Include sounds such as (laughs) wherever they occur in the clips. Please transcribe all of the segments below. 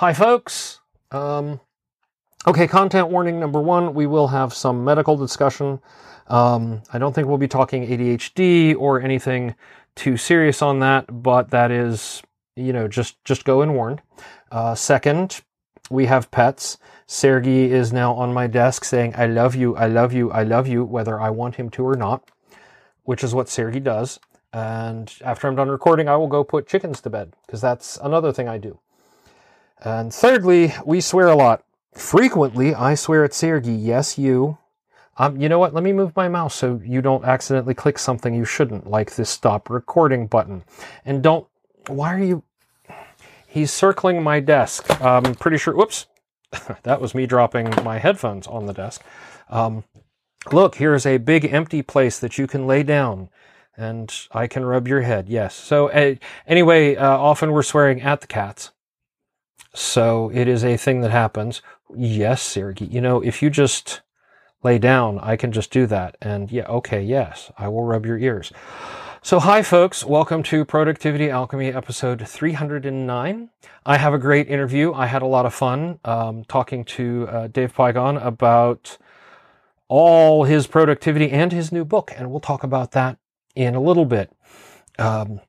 Hi, folks. Um, okay, content warning number one we will have some medical discussion. Um, I don't think we'll be talking ADHD or anything too serious on that, but that is, you know, just just go and warned. Uh, second, we have pets. Sergey is now on my desk saying, I love you, I love you, I love you, whether I want him to or not, which is what Sergey does. And after I'm done recording, I will go put chickens to bed because that's another thing I do. And thirdly, we swear a lot. Frequently, I swear at Sergey. Yes, you. Um, you know what? Let me move my mouse so you don't accidentally click something you shouldn't, like this stop recording button. And don't. Why are you. He's circling my desk. I'm pretty sure. Whoops. (laughs) that was me dropping my headphones on the desk. Um, look, here's a big empty place that you can lay down and I can rub your head. Yes. So, uh, anyway, uh, often we're swearing at the cats. So it is a thing that happens. Yes, Sergey. You know, if you just lay down, I can just do that. And yeah, okay, yes, I will rub your ears. So, hi, folks. Welcome to Productivity Alchemy episode 309. I have a great interview. I had a lot of fun um, talking to uh, Dave Pygon about all his productivity and his new book. And we'll talk about that in a little bit. Um,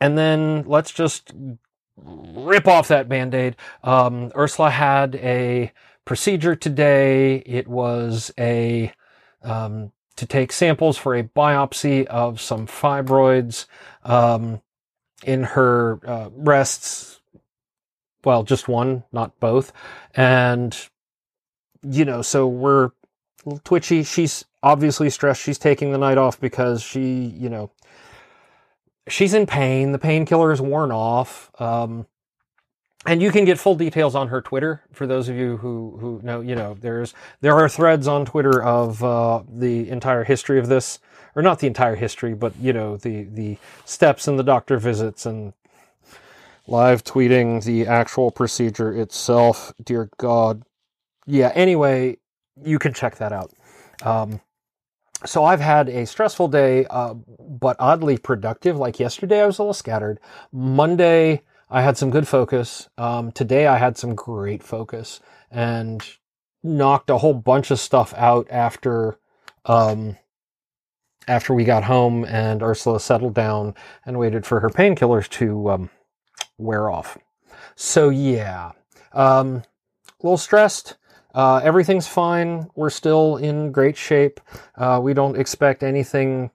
and then let's just rip off that band aid. Um, Ursula had a procedure today. It was a um, to take samples for a biopsy of some fibroids um, in her uh, breasts. Well, just one, not both. And, you know, so we're twitchy. She's obviously stressed. She's taking the night off because she, you know, she's in pain. The painkiller is worn off. Um, and you can get full details on her Twitter for those of you who who know. You know, there's there are threads on Twitter of uh, the entire history of this, or not the entire history, but you know the the steps and the doctor visits and live tweeting the actual procedure itself. Dear God, yeah. Anyway, you can check that out. Um, so I've had a stressful day, uh, but oddly productive. Like yesterday, I was a little scattered. Monday. I had some good focus. Um, today I had some great focus and knocked a whole bunch of stuff out after, um, after we got home and Ursula settled down and waited for her painkillers to um, wear off. So yeah, um, a little stressed. Uh, everything's fine. We're still in great shape. Uh, we don't expect anything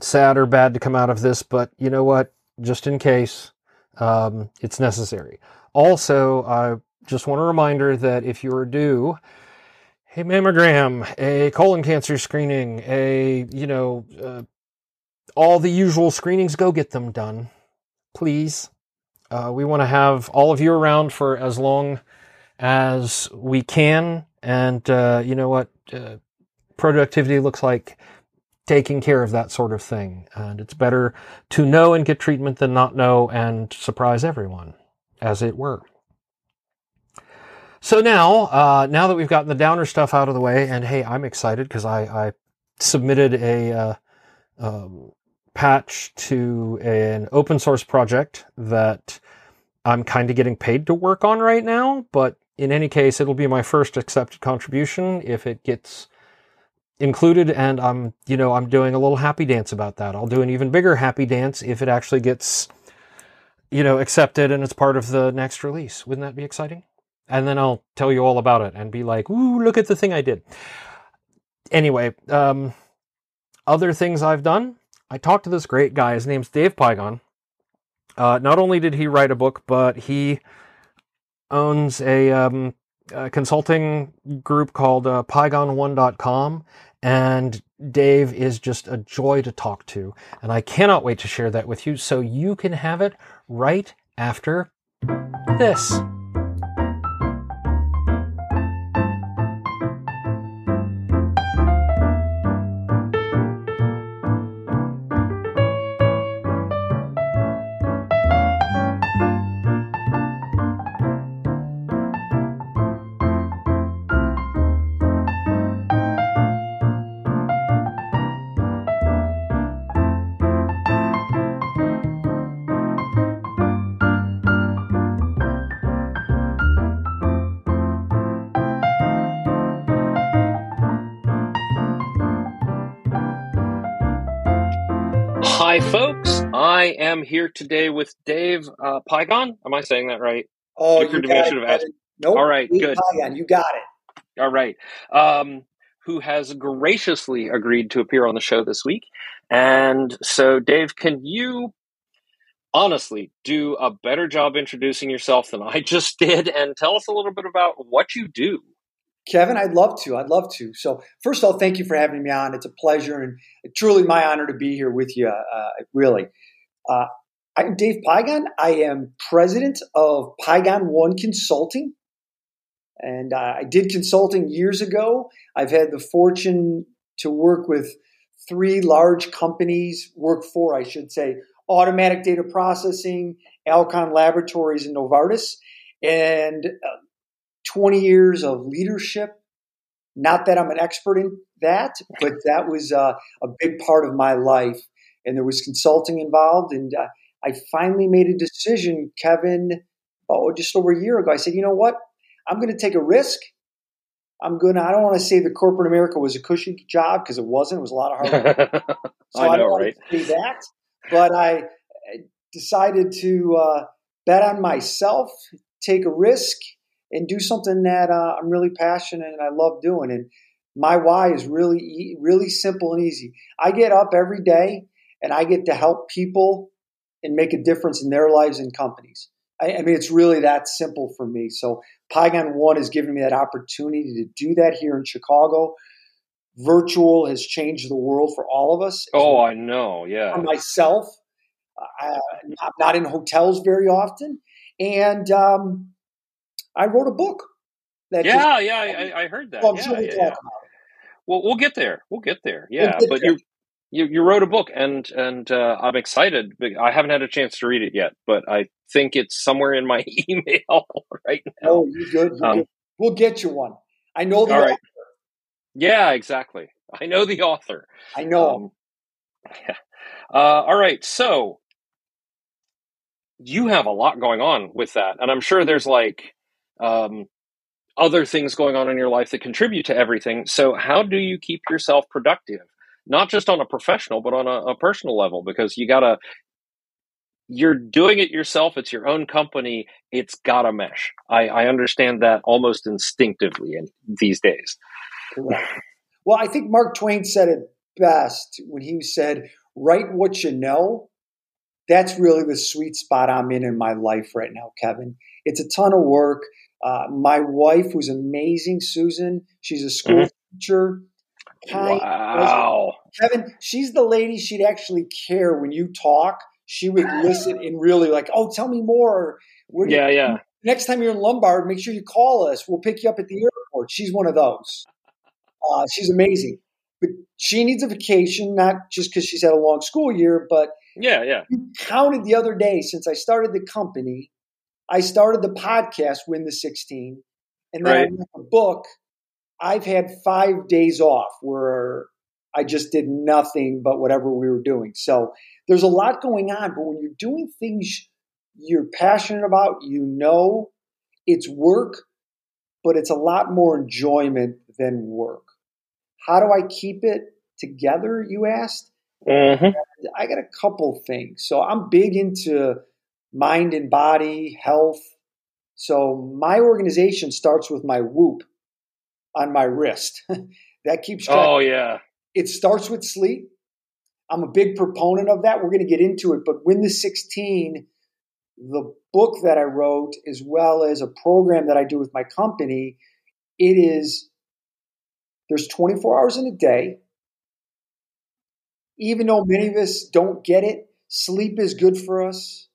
sad or bad to come out of this, but you know what? Just in case, um, it's necessary. Also, I just want a reminder that if you are due a mammogram, a colon cancer screening, a, you know, uh, all the usual screenings, go get them done. Please. Uh, we want to have all of you around for as long as we can. And uh, you know what? Uh, productivity looks like taking care of that sort of thing. And it's better to know and get treatment than not know and surprise everyone, as it were. So now, uh, now that we've gotten the downer stuff out of the way, and hey, I'm excited because I, I, submitted a uh, um, patch to an open source project that I'm kind of getting paid to work on right now. But in any case, it'll be my first accepted contribution if it gets included and I'm, you know, I'm doing a little happy dance about that. I'll do an even bigger happy dance if it actually gets, you know, accepted and it's part of the next release. Wouldn't that be exciting? And then I'll tell you all about it and be like, ooh, look at the thing I did. Anyway, um, other things I've done. I talked to this great guy. His name's Dave Pygon. Uh, not only did he write a book, but he owns a, um, a consulting group called uh, Pygon1.com and Dave is just a joy to talk to. And I cannot wait to share that with you so you can have it right after this. Hi, folks. I am here today with Dave uh, Pygon. Am I saying that right? Oh, you, you should have asked. Nope. All right, Dave good. Pygon, you got it. All right. Um, who has graciously agreed to appear on the show this week. And so, Dave, can you honestly do a better job introducing yourself than I (laughs) just did and tell us a little bit about what you do? Kevin, I'd love to. I'd love to. So, first of all, thank you for having me on. It's a pleasure and truly my honor to be here with you, uh, really. Uh, I'm Dave Pygon. I am president of Pygon One Consulting. And uh, I did consulting years ago. I've had the fortune to work with three large companies, work for, I should say, Automatic Data Processing, Alcon Laboratories, and Novartis. And uh, 20 years of leadership. Not that I'm an expert in that, but that was uh, a big part of my life. And there was consulting involved. And uh, I finally made a decision, Kevin, oh, just over a year ago. I said, you know what? I'm going to take a risk. I'm going to, I don't want to say that corporate America was a cushy job because it wasn't. It was a lot of hard work. (laughs) so I, know, I don't right? say that. But I decided to uh, bet on myself, take a risk, and do something that uh, I'm really passionate and I love doing. And my why is really, really simple and easy. I get up every day and I get to help people and make a difference in their lives and companies. I, I mean, it's really that simple for me. So Pygon One has given me that opportunity to do that here in Chicago. Virtual has changed the world for all of us. Oh, I know. Yeah. For myself, I, am not in hotels very often, and um, I wrote a book. yeah, just, yeah, I, I, heard that. Well, yeah, sure we'll yeah, yeah. Well, we'll get there. We'll get there. Yeah, we'll get but there. you you you wrote a book, and and uh, I'm excited. I haven't had a chance to read it yet, but I think it's somewhere in my (laughs) email right now. Oh, you good? You um, good. We'll get you one. I know the author. Yeah, exactly. I know the author. I know. Um, yeah. Uh, all right, so you have a lot going on with that, and I'm sure there's like um, other things going on in your life that contribute to everything. So, how do you keep yourself productive? not just on a professional, but on a, a personal level, because you gotta, you're doing it yourself. It's your own company. It's gotta mesh. I, I understand that almost instinctively in these days. (laughs) Well, I think Mark Twain said it best when he said, write what you know. That's really the sweet spot I'm in in my life right now, Kevin. It's a ton of work. Uh, my wife, who's amazing, Susan, she's a school mm-hmm. teacher kind. Wow. Kevin, she's the lady she'd actually care when you talk. She would listen and really like, oh, tell me more. yeah, yeah. (laughs) Next time you're in Lombard, make sure you call us. We'll pick you up at the airport. She's one of those. Uh, she's amazing. But she needs a vacation, not just because she's had a long school year, but yeah, yeah. counted the other day since I started the company. I started the podcast, Win the 16, and then right. I wrote a book I've had five days off where I just did nothing but whatever we were doing. So there's a lot going on, but when you're doing things you're passionate about, you know it's work, but it's a lot more enjoyment than work. How do I keep it together, you asked? Mm-hmm. I got a couple things. So I'm big into mind and body, health. So my organization starts with my whoop on my wrist. (laughs) that keeps track. Oh yeah. It starts with sleep. I'm a big proponent of that. We're going to get into it, but Win the 16, the book that I wrote, as well as a program that I do with my company, it is there's 24 hours in a day. Even though many of us don't get it, sleep is good for us.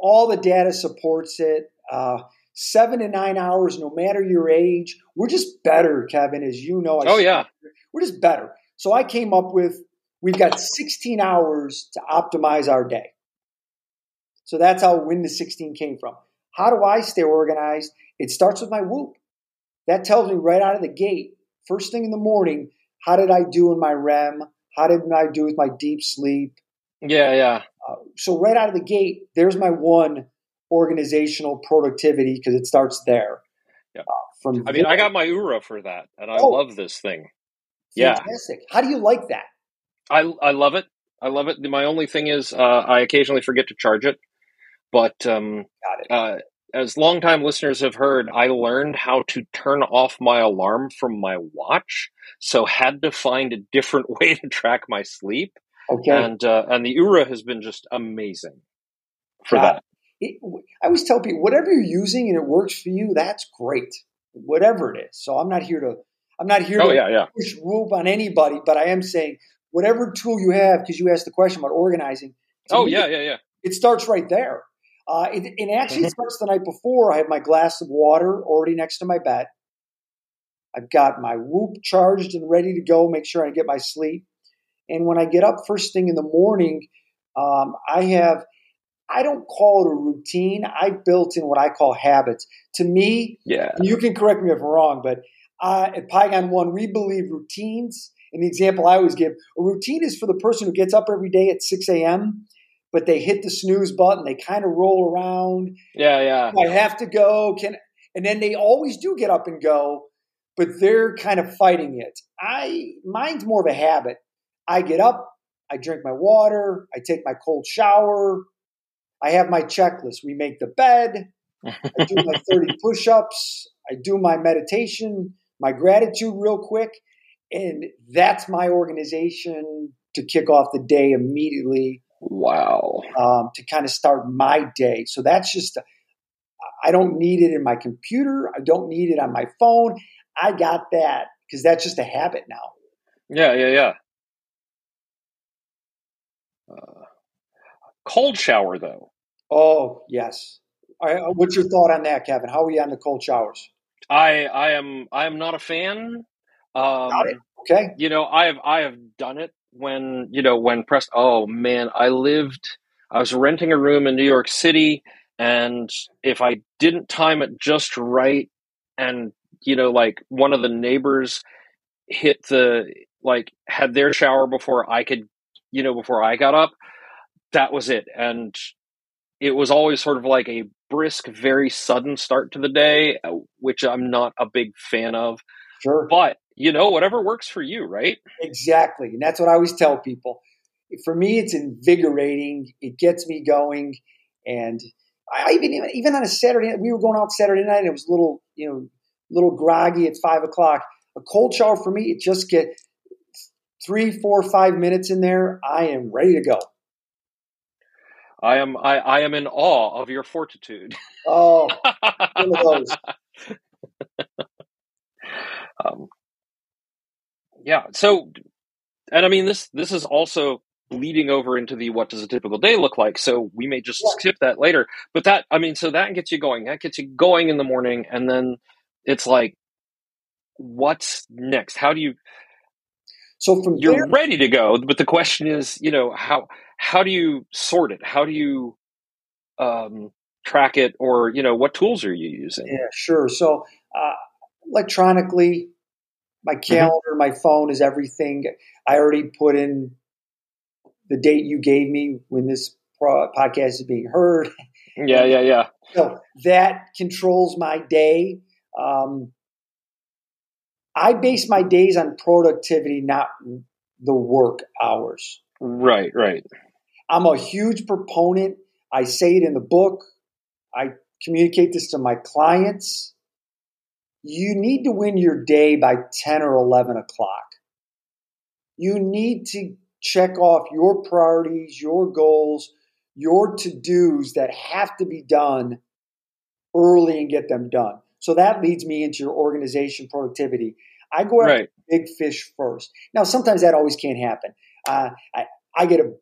All the data supports it. Uh, seven to nine hours, no matter your age. We're just better, Kevin, as you know. I oh, yeah. We're just better. So I came up with we've got 16 hours to optimize our day. So that's how Win the 16 came from. How do I stay organized? It starts with my whoop. That tells me right out of the gate, first thing in the morning, how did I do in my REM? How did I do with my deep sleep? Yeah, yeah. Uh, so right out of the gate, there's my one organizational productivity because it starts there. Yeah. Uh, from I mean, there, I got my Oura for that, and I oh, love this thing. Fantastic. Yeah. How do you like that? I I love it. I love it. My only thing is, uh, I occasionally forget to charge it, but um, uh, as longtime listeners have heard, I learned how to turn off my alarm from my watch, so had to find a different (laughs) way to track my sleep. Okay. And uh, and the Oura has been just amazing for that. It, I always tell people, whatever you're using and it works for you, that's great. Whatever it is. So I'm not here to I'm not here Oh to yeah, yeah. push whoop on anybody, but I am saying whatever tool you have, because you asked the question about organizing. Oh me, yeah, yeah, yeah. It starts right there. Uh, it, it actually Mhm. starts the night before. I have my glass of water already next to my bed. I've got my Whoop charged and ready to go. Make sure I get my sleep. And when I get up first thing in the morning, um, I have. I don't call it a routine. I built in what I call habits. To me, Yeah. you can correct me if I'm wrong, but uh, at Pygon One, we believe routines. And the example I always give a routine is for the person who gets up every day at 6 a.m., but they hit the snooze button, they kind of roll around. Yeah, yeah. I have to go. Can and then they always do get up and go, but they're kind of fighting it. I mine's more of a habit. I get up, I drink my water, I take my cold shower, I have my checklist. We make the bed, I do my 30 (laughs) push ups. I do my meditation, my gratitude real quick. And that's my organization to kick off the day immediately Wow. um, to kind of start my day. So that's just, I don't need it in my computer. I don't need it on my phone. I got that because that's just a habit now. Yeah, yeah, yeah. Cold shower though. Oh, yes. Right, uh, what's your thought on that, Kevin? How are you on the cold showers? I I am I am not a fan. Um, Got it. Okay. you know i have i have done it when you know when pressed oh man i lived i was renting a room in new york city and if i didn't time it just right and you know like one of the neighbors hit the like had their shower before i could you know before i got up that was it and it was always sort of like a brisk very sudden start to the day uh, which i'm not a big fan of Sure. but you know whatever works for you right Exactly. And that's what I always tell people. For me, it's invigorating. It gets me going. And I even, even on a Saturday night, we were going out Saturday night and it was a little, you know, little groggy at five o'clock. A cold shower for me, it just get three, four, five minutes in there. I am ready to go. I am I, I am in awe of your fortitude. Oh, (laughs) one of those. um, yeah. So, and I mean this this is also bleeding over into the what does a typical day look like. So we may just Yeah. skip that later. But that I mean, so that gets you going. That gets you going in the morning, and then it's like, what's next? How do you? So from You're there, ready to go, but the question is, you know, how how do you sort it? How do you um, track it, or you know, what tools are you using? Yeah, sure. So uh, electronically, my calendar, my phone is everything. I already put in the date you gave me when this pro- podcast is being heard. Yeah, yeah, yeah. (laughs) So that controls my day. Um, I base my days on productivity, not the work hours. Right, right. I'm a huge proponent. I say it in the book. I communicate this to my clients. You need to win your day by 10 or 11 o'clock. You need to check off your priorities, your goals, your to dos that have to be done early and get them done. So that leads me into your organization productivity. I go after Right. big fish first. Now, sometimes that always can't happen. Uh, I, I get a,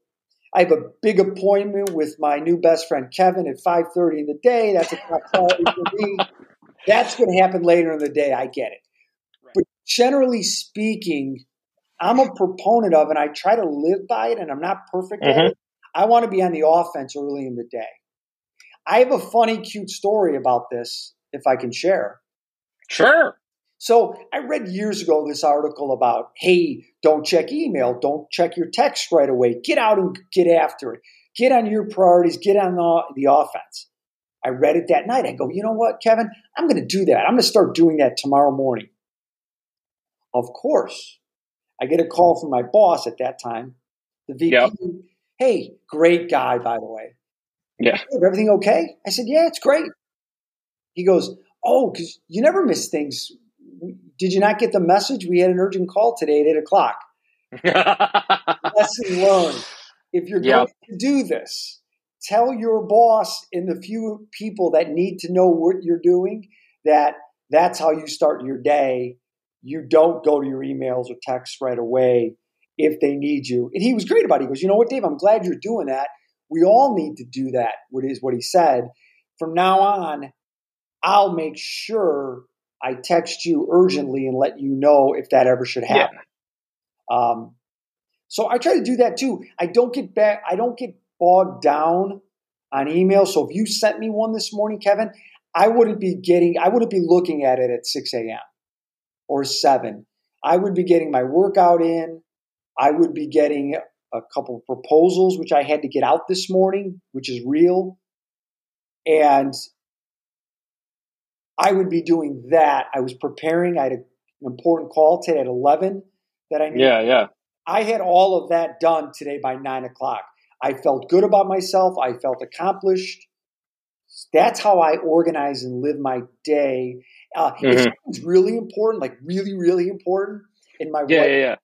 I have a big appointment with my new best friend Kevin at five thirty in the day. That's a priority for me. That's going to happen later in the day. I get it. Right. But generally speaking, I'm a proponent of, and I try to live by it. And I'm not perfect at Mhm. it. I want to be on the offense early in the day. I have a funny, cute story about this, if I can share. Sure. So I read years ago this article about, hey, don't check email, don't check your text right away, get out and get after it, get on your priorities, get on the, the offense. I read it that night. I go, you know what, Kevin? I'm going to do that. I'm going to start doing that tomorrow morning. Of course, I get a call from my boss at that time. the VP. Yep. Hey, great guy, by the way. Yeah. "Hey, everything okay? I said, yeah, it's great. He goes, oh, because you never miss things. Did you not get the message? We had an urgent call today at eight o'clock. (laughs) Lesson learned. If you're Yep. going to do this, tell your boss and the few people that need to know what you're doing that that's how you start your day. You don't go to your emails or texts right away if they need you. And he was great about it. He goes, you know what, Dave, I'm glad you're doing that. We all need to do that, what is what he said. From now on, I'll make sure I text you urgently and let you know if that ever should Yeah. happen. Um, so I try to do that too. I don't get back. I don't get bogged down on email. So if you sent me one this morning, Kevin, I wouldn't be getting. I wouldn't be looking at it at six a.m. or seven. I would be getting my workout in. I would be getting a couple of proposals, which I had to get out this morning, which is real, and I would be doing that. I was preparing. I had a, an important call today at eleven that I needed yeah, yeah. I had all of that done today by nine o'clock. I felt good about myself. I felt accomplished. That's how I organize and live my day. Uh, Mhm. something's really important, like really, really important, in my Yeah, white- yeah,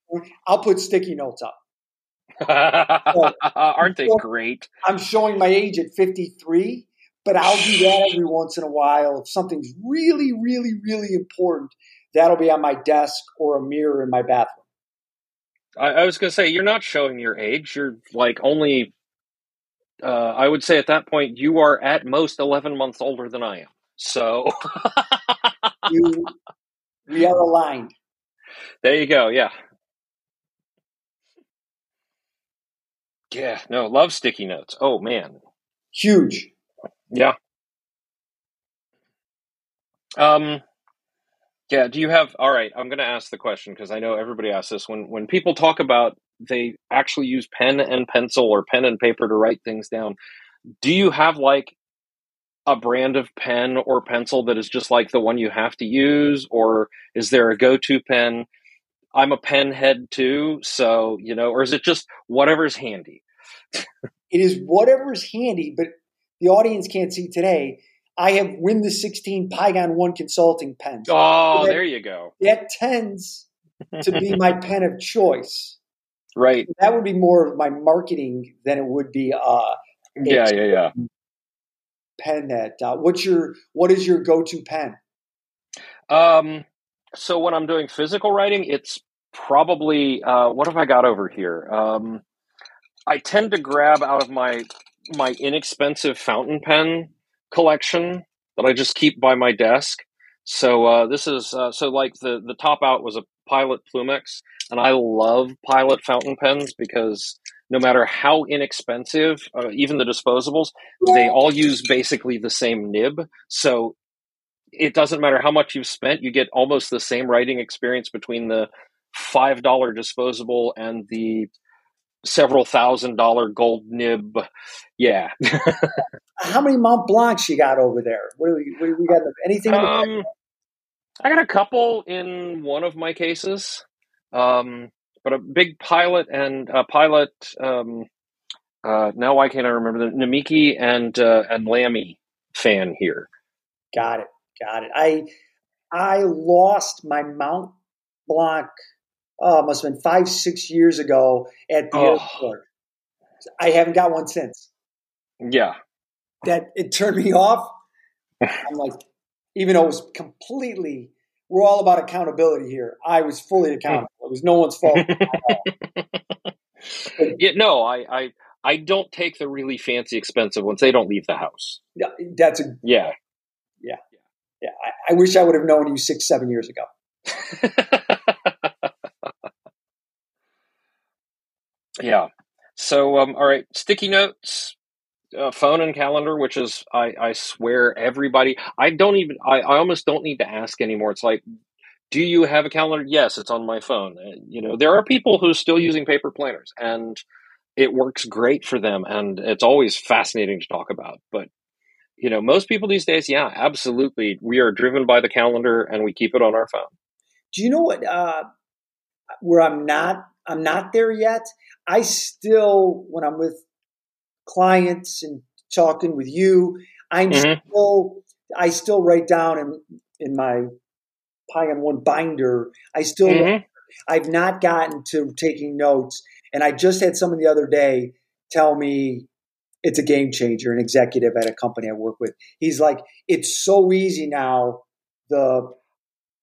I'll put sticky notes up. (laughs) yeah. Aren't they great? I'm showing my age at 53, but I'll do that every once in a while. If something's really, really, really important, that'll be on my desk or a mirror in my bathroom. I, I was going to say, you're not showing your age. You're like only, uh, I would say at that point, you are at most 11 months older than I am. So (laughs) You, we are aligned. there you go. Yeah. Yeah. No, love sticky notes. Oh, man. Huge. Yeah. Um, yeah. Do you have? All right. I'm going to ask the question because I know everybody asks this. When when people talk about they actually use pen and pencil or pen and paper to write things down, do you have like a brand of pen or pencil that is just like the one you have to use, or is there a go-to pen? I'm a pen head too, so you know, or is it just whatever's handy? It is whatever's handy, but the audience can't see today. I have Win the 16 Pygon 1 consulting pens. Oh, Yeah. there you go. That tends to be my (laughs) pen of choice. right. That would be more of my marketing than it would be uh, Yeah, yeah, yeah. pen that. Uh, what's your what is your go to pen? Um, so when I'm doing physical writing, it's probably uh, what have I got over here? Um, I tend to grab out of my my inexpensive fountain pen collection that I just keep by my desk. So uh, this is uh, so like the the top out was a Pilot Plumix, and I love Pilot fountain pens because no matter how inexpensive, uh, even the disposables, they all use basically the same nib. So it doesn't matter how much you've spent, you get almost the same writing experience between the five dollar disposable and the several thousand dollar gold nib. Yeah. (laughs) How many Mont Blancs you got over there? What do we, what do we got? Anything? in the back? Um, I got a couple in one of my cases, um, but a big pilot and a pilot. Um, uh, now why can't I remember the Namiki and uh, and Lamy fan here? Got it. Got it. I I lost my Mount Blanc. Oh, it must have been five, six years ago at the Oh. airport. I haven't got one since. Yeah, That it turned me off. I'm like, even though it was completely, we're all about accountability here. I was fully accountable. It was no one's fault. (laughs) (laughs) yeah. No, I, I I don't take the really fancy, expensive ones. They don't leave the house. Yeah, That's a Yeah. yeah. I, I wish I would have known you six, seven years ago. (laughs) yeah. So, um, all right, sticky notes, uh, phone and calendar, which is, I, I swear, everybody. I don't even. I, I almost don't need to ask anymore. It's like, do you have a calendar? Yes, it's on my phone. And, you know, there are people who are still using paper planners, and it works great for them, and it's always fascinating to talk about. But you know, most people these days, yeah, absolutely, we are driven by the calendar, and we keep it on our phone. Do you know what? Uh, where I'm not I'm not there yet. I still, when I'm with clients and talking with you, I'm Mhm. still, I still write down in in my Pygon One binder. I still, Mhm. I've not gotten to taking notes, and I just had someone the other day tell me it's a game changer. An executive at a company I work with, he's like, it's so easy now. The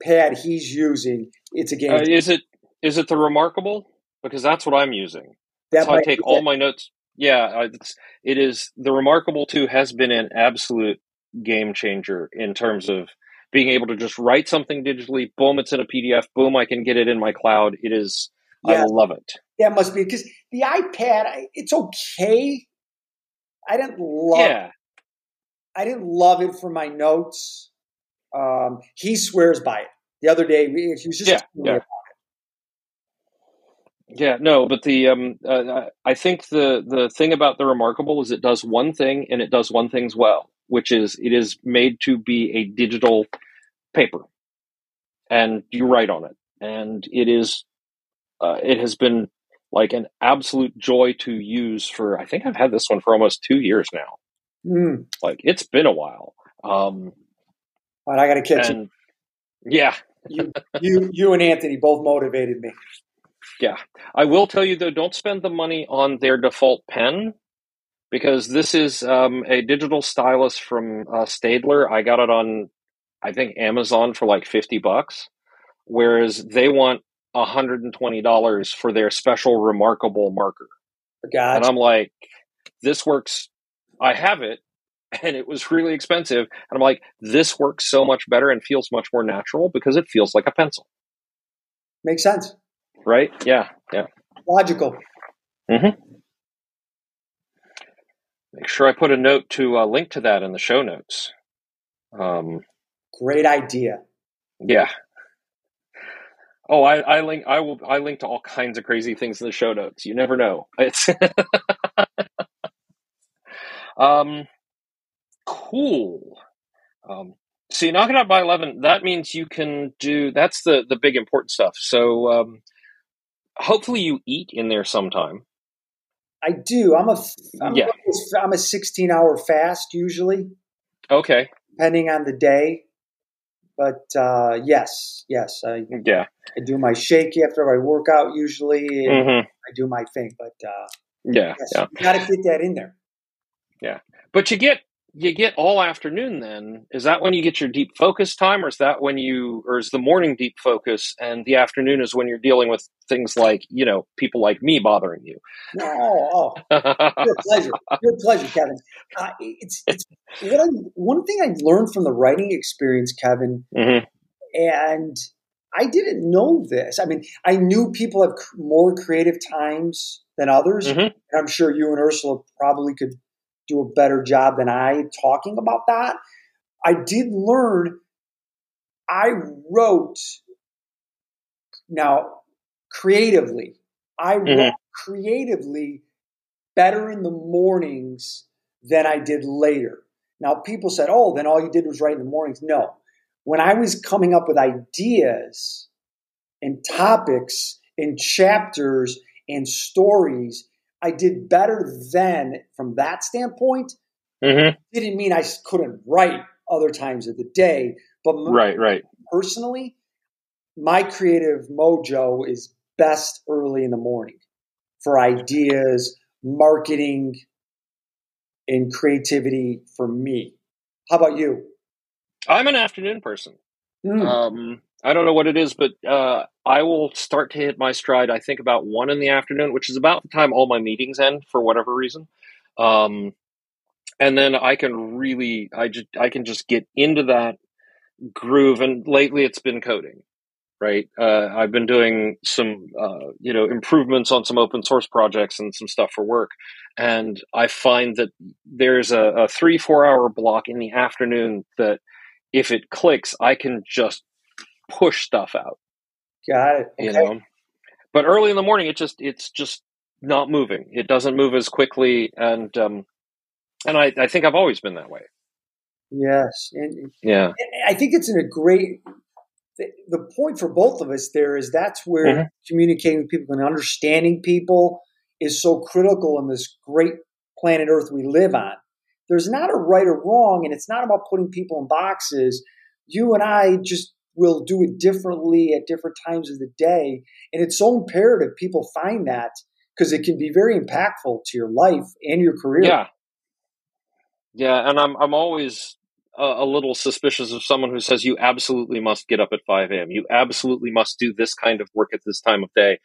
pad he's using, it's a game. Uh, changer. is it is it the remarkable? Because that's what I'm using. That so I take all my notes. Yeah, it's, it is the remarkable too has been an absolute game changer in terms of being able to just write something digitally. Boom, it's in a PDF. Boom, I can get it in my cloud. It is. Yeah. I love it. That must be because the iPad, it's okay. I didn't love. Yeah. I didn't love it for my notes. Um, he swears by it. The other day, he was just Yeah, yeah. Yeah, no, but the um, uh, I think the the thing about the remarkable is it does one thing and it does one thing well, which is it is made to be a digital paper, and you write on it, and it is uh, it has been like an absolute joy to use for. I think I've had this one for almost two years now. Mm, Like it's been a while, um, all right, I got to catch and yeah, you. You, you, and Anthony both motivated me. I will tell you though, don't spend the money on their default pen because this is um, a digital stylus from uh, Staedtler. I got it on, I think Amazon for like fifty bucks, whereas they want hundred and twenty dollars for their special remarkable marker. And I'm like, this works. I have it, and it was really expensive. And I'm like, this works so much better and feels much more natural because it feels like a pencil, Makes sense. Right? Yeah, yeah. Logical. Mm-hmm. Make sure I put a note to uh, link to that in the show notes. Um, Great idea. yeah. Oh, I, I link. I will. I link to all kinds of crazy things in the show notes. You never know. It's (laughs) um, cool. Um, so you knock it out by eleven. That means you can do. That's the the big important stuff. So um, hopefully you eat in there sometime. I do. I'm a. I'm, Yeah. a, I'm a 16 hour fast usually, Okay. depending on the day. But uh, yes, yes, I, Yeah. I do my shake after I work out usually, and hmm I do my thing. But uh, Yeah. yes, Yeah. you got to fit that in there. Yeah, but you get you get all afternoon then. Is that when you get your deep focus time or is that when you or is the morning deep focus and the afternoon is when you're dealing with things like, you know, people like me bothering you? No, oh, Your pleasure. Your pleasure, Kevin. Uh, it's it's I, one thing I learned from the writing experience, Kevin, Mhm. and I didn't know this. I mean, I knew people have more creative times than others, Mhm. and I'm sure you and Ursula probably could do a better job than I talking about that. I did learn. I wrote now creatively. I wrote Mhm. creatively better in the mornings than I did later. Now, people said, oh, then all you did was write in the mornings. No. When I was coming up with ideas and topics and chapters and stories, I did better then from that standpoint. Mhm. Didn't mean I couldn't write other times of the day, but Right, right. personally, my creative mojo is best early in the morning for ideas, marketing, and creativity for me. How about you? I'm an afternoon person. Hmm. Um, I don't know what it is, but uh, I will start to hit my stride. I think about one in the afternoon, which is about the time all my meetings end for whatever reason. Um, and then I can really, I just, I can just get into that groove. And lately, it's been coding. Right, uh, I've been doing some, uh, you know, improvements on some open source projects and some stuff for work, and I find that there's a, a three, four hour block in the afternoon that, if it clicks, I can just push stuff out Got it. you know but early in the morning it just it's just not moving it doesn't move as quickly and um and i i think i've always been that way Yes. And yeah and I think it's in a great the, the point for both of us there is that's where mm-hmm. communicating with people and understanding people is so critical in this great planet Earth we live on. There's not a right or wrong, and it's not about putting people in boxes. You and I just will do it differently at different times of the day. And it's so imperative people find that because it can be very impactful to your life and your career. Yeah. Yeah. And I'm, I'm always a, a little suspicious of someone who says you absolutely must get up at 5 a.m. You absolutely must do this kind of work at this time of day.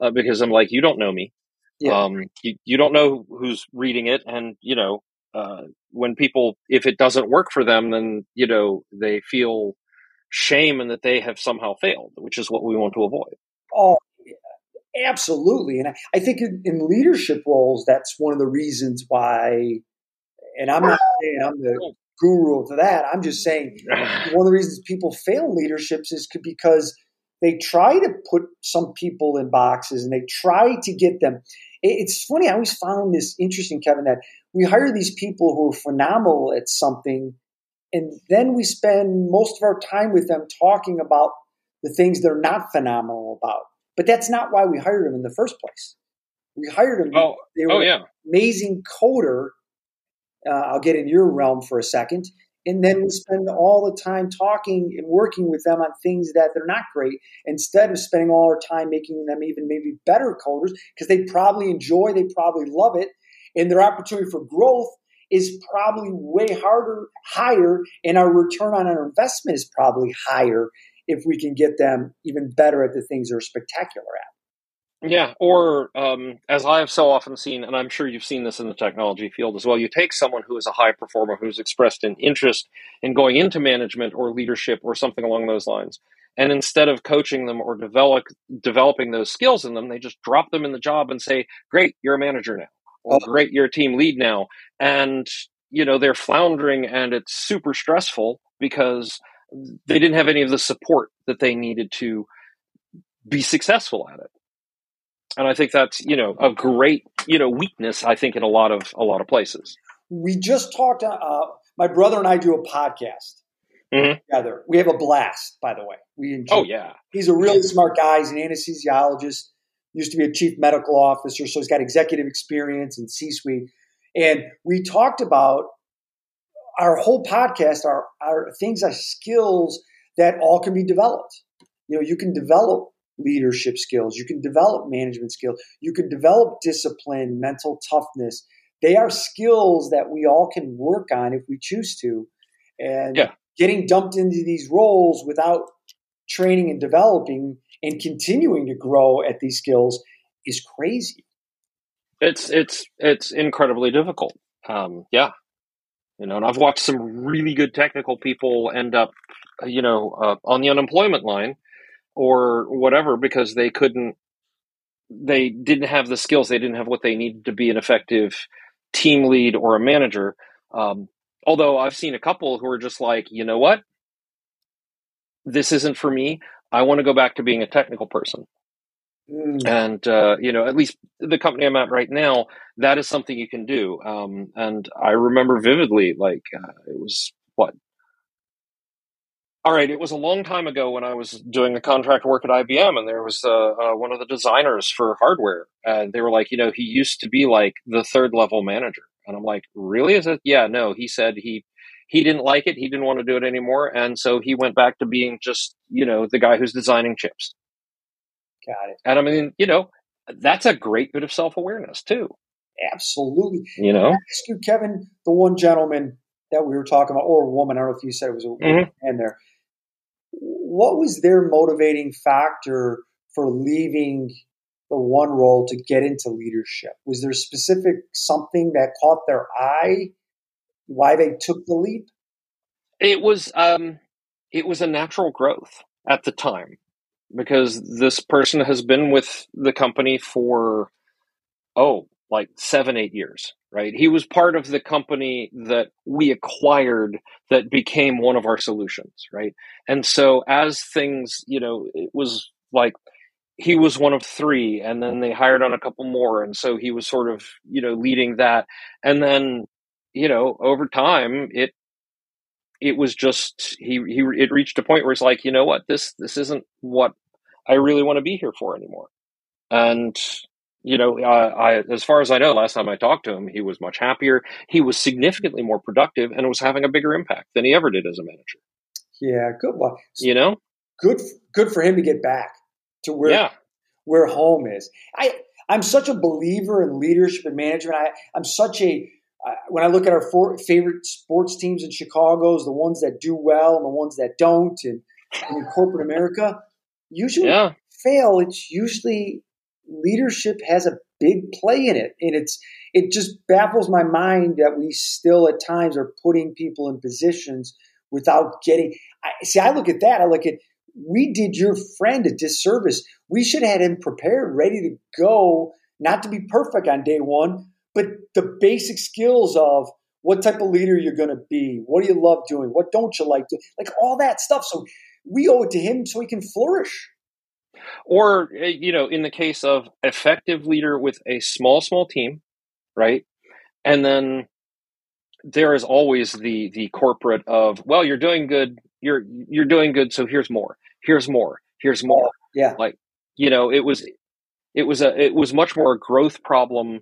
Uh, because I'm like, you don't know me. Yeah. Um, you, you don't know who's reading it. And, you know, uh, when people, if it doesn't work for them, then, you know, they feel shame and that they have somehow failed, which is what we want to avoid. Oh, absolutely. And I, I think in, in, leadership roles, that's one of the reasons why, and I'm not saying I'm the guru of that. I'm just saying (laughs) one of the reasons people fail leaderships is because they try to put some people in boxes and they try to get them. It's funny. I always found this interesting, Kevin, that we hire these people who are phenomenal at something and then we spend most of our time with them talking about the things they're not phenomenal about. But that's not why we hired them in the first place. We hired them. Oh, they were oh yeah. amazing coder. Uh, I'll get in your realm for a second. And then we spend all the time talking and working with them on things that they're not great instead of spending all our time making them even maybe better coders because they probably enjoy, they probably love it. And their opportunity for growth is probably way harder, higher, and our return on our investment is probably higher if we can get them even better at the things they're spectacular at. Yeah, or um, as I have so often seen, and I'm sure you've seen this in the technology field as well, you take someone who is a high performer who's expressed an interest in going into management or leadership or something along those lines. And instead of coaching them or develop, developing those skills in them, they just drop them in the job and say, Great, you're a manager now oh, great, you're a team lead now. And, you know, they're floundering and it's super stressful because they didn't have any of the support that they needed to be successful at it. And I think that's, you know, a great, you know, weakness, I think, in a lot of, a lot of places. We just talked, uh, my brother and I do a podcast mm-hmm. together. We have a blast, by the way. We enjoy. Oh, yeah. He's a really smart guy. He's an anesthesiologist used to be a chief medical officer, so he's got executive experience and C suite. And we talked about our whole podcast are, are things are skills that all can be developed. You know, you can develop leadership skills, you can develop management skills, you can develop discipline, mental toughness. They are skills that we all can work on if we choose to. And yeah. getting dumped into these roles without training and developing and continuing to grow at these skills is crazy. It's it's it's incredibly difficult. Um, yeah, you know, and I've watched some really good technical people end up, you know, uh, on the unemployment line or whatever because they couldn't, they didn't have the skills, they didn't have what they needed to be an effective team lead or a manager. Um, although I've seen a couple who are just like, you know what, this isn't for me. I want to go back to being a technical person. Mm. And, uh, you know, at least the company I'm at right now, that is something you can do. Um, and I remember vividly, like, uh, it was what? All right, it was a long time ago when I was doing a contract work at IBM, and there was uh, uh, one of the designers for hardware. And they were like, you know, he used to be like the third level manager. And I'm like, really? Is it? Yeah, no. He said he he didn't like it. He didn't want to do it anymore. And so he went back to being just, you know, the guy who's designing chips. Got it. And I mean, you know, that's a great bit of self awareness too. Absolutely. You know, ask you, Kevin, the one gentleman that we were talking about, or a woman, I don't know if you said it was a mm-hmm. man there. What was their motivating factor for leaving the one role to get into leadership? Was there specific something that caught their eye why they took the leap? It was um, it was a natural growth at the time because this person has been with the company for oh like seven eight years right? He was part of the company that we acquired that became one of our solutions right? And so as things you know it was like he was one of three and then they hired on a couple more. And so he was sort of you know leading that. And then you know, over time, it it was just he he it reached a point where it's like you know what? This this isn't what I really want to be here for anymore, and you know, uh, I, as far as I know, last time I talked to him, he was much happier. He was significantly more productive and was having a bigger impact than he ever did as a manager. Yeah, good. Well, you know, good, good for him to get back to where yeah. where home is. I I'm such a believer in leadership and management. I I'm such a uh, when I look at our four favorite sports teams in Chicago's, the ones that do well and the ones that don't, and, and in corporate America, usually yeah. fail. It's usually leadership has a big play in it, and it's it just baffles my mind that we still at times are putting people in positions without getting. I, see, I look at that. I look at we did your friend a disservice. We should have had him prepared, ready to go, not to be perfect on day one, but the basic skills of what type of leader you're going to be, what do you love doing, what don't you like doing, like all that stuff. So we owe it to him so he can flourish. Or, eh, you know, in the case of effective leader with a small, small team, right? And then there is always the the corporate of, well, you're doing good, you're you're doing good, so here's more, here's more, here's more. Yeah. Like, you know, it was it was a it was much more a growth problem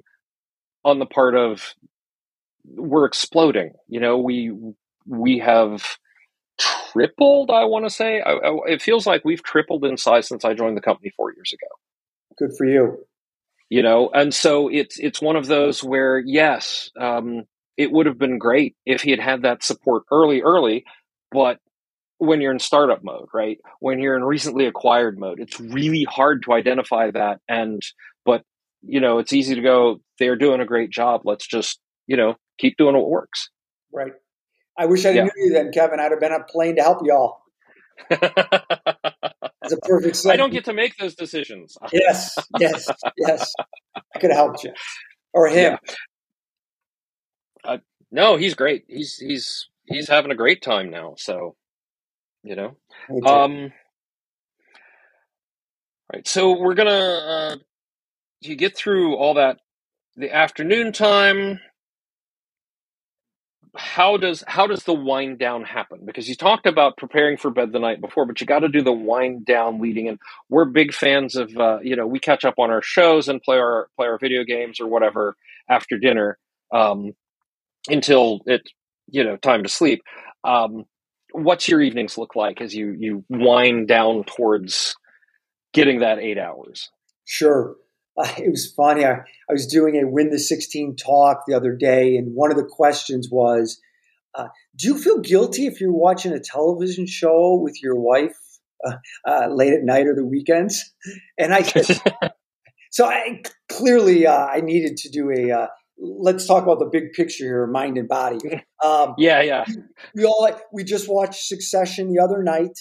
on the part of we're exploding. You know, we we have tripled. I want to say I, I, it feels like we've tripled in size since I joined the company four years ago. Good for you. You know, and so it's it's one of those where yes, um, it would have been great if he had had that support early, early, but when you're in startup mode, right? When you're in recently acquired mode, it's really hard to identify that. And but you know, it's easy to go. They're doing a great job. Let's just you know keep doing what works. Right. I wish I yeah. knew you then, Kevin. I'd have been on a plane to help y'all. (laughs) It's a perfect. I don't get to make those decisions. (laughs) yes, yes, yes. I could have helped you or him. Yeah. Uh, no, he's great. He's he's he's having a great time now. So, you know, um, right. So we're gonna uh, you get through all that the afternoon time how does how does the wind down happen? Because you talked about preparing for bed the night before, but you got to do the wind down leading. And we're big fans of uh, you know we catch up on our shows and play our play our video games or whatever after dinner um, until it you know time to sleep. Um, what's your evenings look like as you you wind down towards getting that eight hours? Sure. Uh, (laughs) it was funny. I, I was doing a Win the 16 talk the other day, and one of the questions was uh, Do you feel guilty if you're watching a television show with your wife uh, uh late at night or the weekends? (laughs) And I (laughs) so I clearly uh, I needed to do a uh, let's talk about the big picture here, mind and body. Um, yeah, yeah. We, we all we just watched Succession the other night.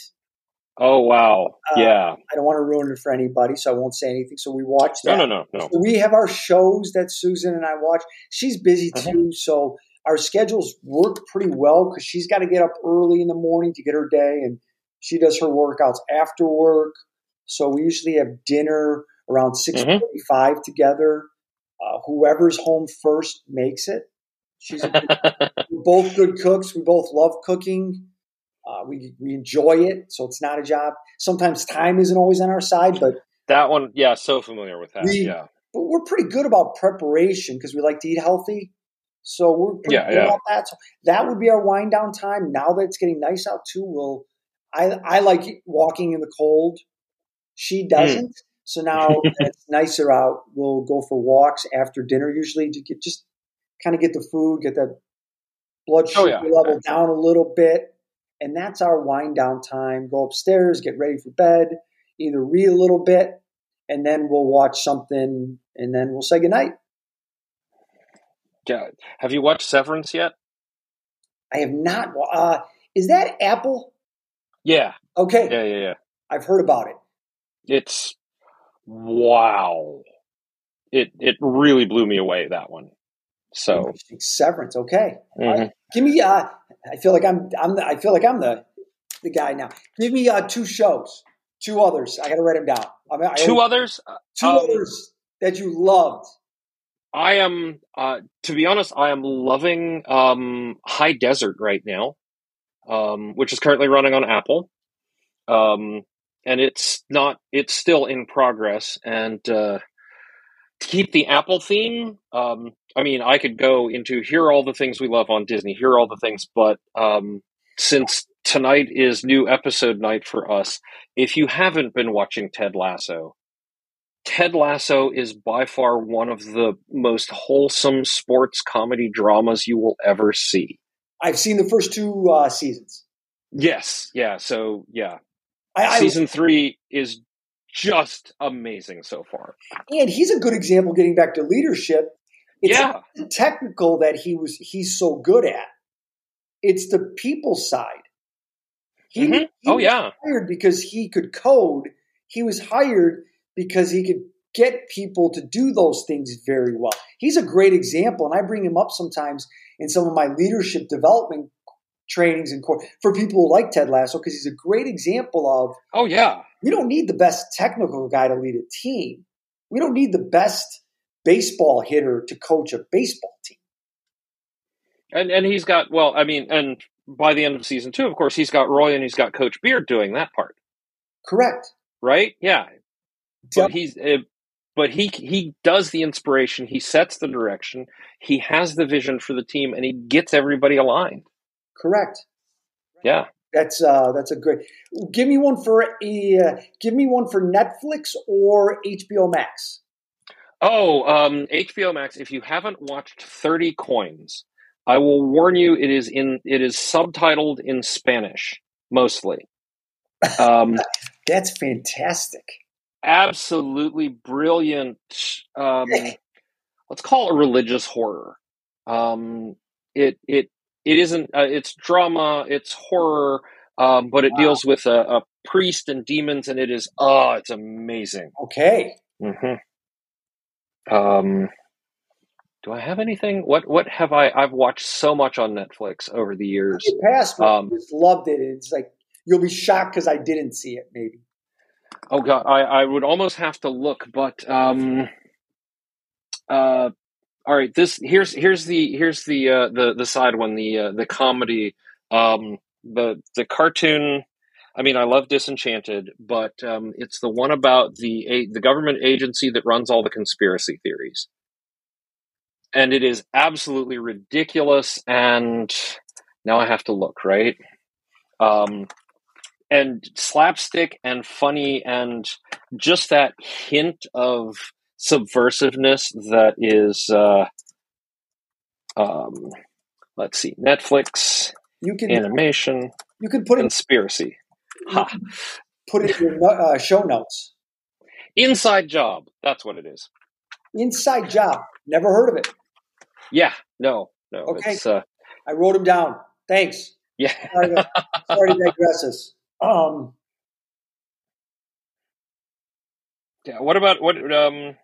Oh wow! Uh, yeah, I don't want to ruin it for anybody, so I won't say anything. So we watch that. No, no, no, no. So we have our shows that Susan and I watch. She's busy uh-huh. too, uh-huh. so our schedules work pretty well because she's got to get up early in the morning to get her day, and she does her workouts after work. So we usually have dinner around six mm-hmm. together. Uh, whoever's home first makes it. She's (laughs) we're both good cooks. We both love cooking. Uh, we we enjoy it, so it's not a job. Sometimes time isn't always on our side, but that one, yeah, so familiar with that. We, yeah, but we're pretty good about preparation because we like to eat healthy. So we're pretty yeah, good yeah. about that. So that would be our wind down time. Now that it's getting nice out too, we'll. I I like walking in the cold. She hmm. doesn't. Mm. So now it's nicer out. We'll go for walks after dinner usually to get just kind of get the food, get that blood sugar oh, yeah. level down a little bit and that's our wind down time. Go upstairs, get ready for bed, either read a little bit, and then we'll watch something, and then we'll say goodnight. Yeah. Have you watched Severance yet? I have not. Uh, is that Apple? Yeah. Okay. Yeah, yeah, yeah. I've heard about it. It's wow. It it really blew me away that one. So Severance. Okay. Mm-hmm. Give me. Uh, I feel like I'm. I'm. The, I feel like I'm the the guy now. Give me uh, two shows, two others. I got to write them down. I mean, I two others. Two um, others that you loved. I am. Uh, to be honest, I am loving um, High Desert right now. um, which is currently running on Apple. Um, and it's not, it's still in progress. And uh, to keep the Apple theme, um, I mean, I could go into here are all the things we love on Disney, here are all the things, but um, since tonight is new episode night for us, if you haven't been watching Ted Lasso, Ted Lasso is by far one of the most wholesome sports comedy dramas you will ever see. I've seen the first two uh, seasons. Yes, yeah. So yeah, I, season I, three is just amazing so far. And he's a good example getting back to leadership. It's yeah, technical that he was he's so good at. It's the people side. He, mm-hmm. he oh yeah, hired because he could code. He was hired because he could get people to do those things very well. He's a great example, and I bring him up sometimes in some of my leadership development trainings and core for people who like Ted Lasso because he's a great example of. Oh yeah, we don't need the best technical guy to lead a team. We don't need the best baseball hitter to coach a baseball team. And and he's got well, I mean, and by the end of season two, of course, he's got Roy and he's got Coach Beard doing that part. Correct. Right? Yeah. But he's uh, but he he does the inspiration, he sets the direction, he has the vision for the team, and he gets everybody aligned. Correct. Yeah. That's uh, that's a great. Give me one for a, uh, give me one for Netflix or HBO Max. Oh, um, HBO Max. If you haven't watched Thirty Coins, I will warn you. It is in. It is subtitled in Spanish mostly. Um, (laughs) that's fantastic absolutely brilliant. Um, (laughs) let's call it religious horror. Um, it it it isn't. Uh, it's drama. It's horror. Um, but it wow. deals with a, a, priest and demons, and it is oh, it's amazing. Okay. Mm-hmm. Um, do I have anything? What what have I? I've watched so much on Netflix over the years. Past, um, just loved it. It's like you'll be shocked because I didn't see it. Maybe. Oh god, I, I would almost have to look, but um, uh, all right. This here's here's the here's the uh, the the side one, the uh, the comedy, um, the the cartoon. I mean, I love Disenchanted, but um, it's the one about the a, the government agency that runs all the conspiracy theories, and it is absolutely ridiculous. And now I have to look right. Um, and slapstick and funny and just that hint of subversiveness that is uh, um, let's see netflix you can animation you can put conspiracy ha. put it in your uh, show notes. Inside job. That's what it is. Inside job. Never heard of it. Yeah. No. No. Okay. Uh, i wrote them down. Thanks. Yeah. (laughs) Sorry to, sorry to digress us. Um, yeah. What about what? Um,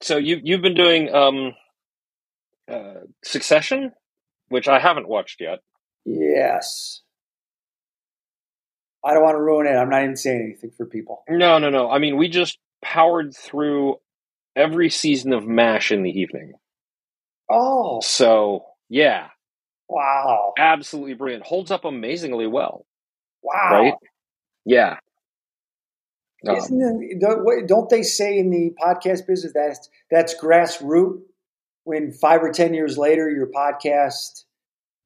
so you you've been doing um, uh, Succession, which I haven't watched yet. Yes. I don't want to ruin it. I'm not even saying anything for people. No, no, no. I mean, we just powered through every season of MASH in the evening. Oh. So, yeah. Wow. Absolutely brilliant. Holds up amazingly well. Wow. Right? Yeah. Um, Isn't don't they say in the podcast business that's that's grassroots? When five or ten years later, your podcast,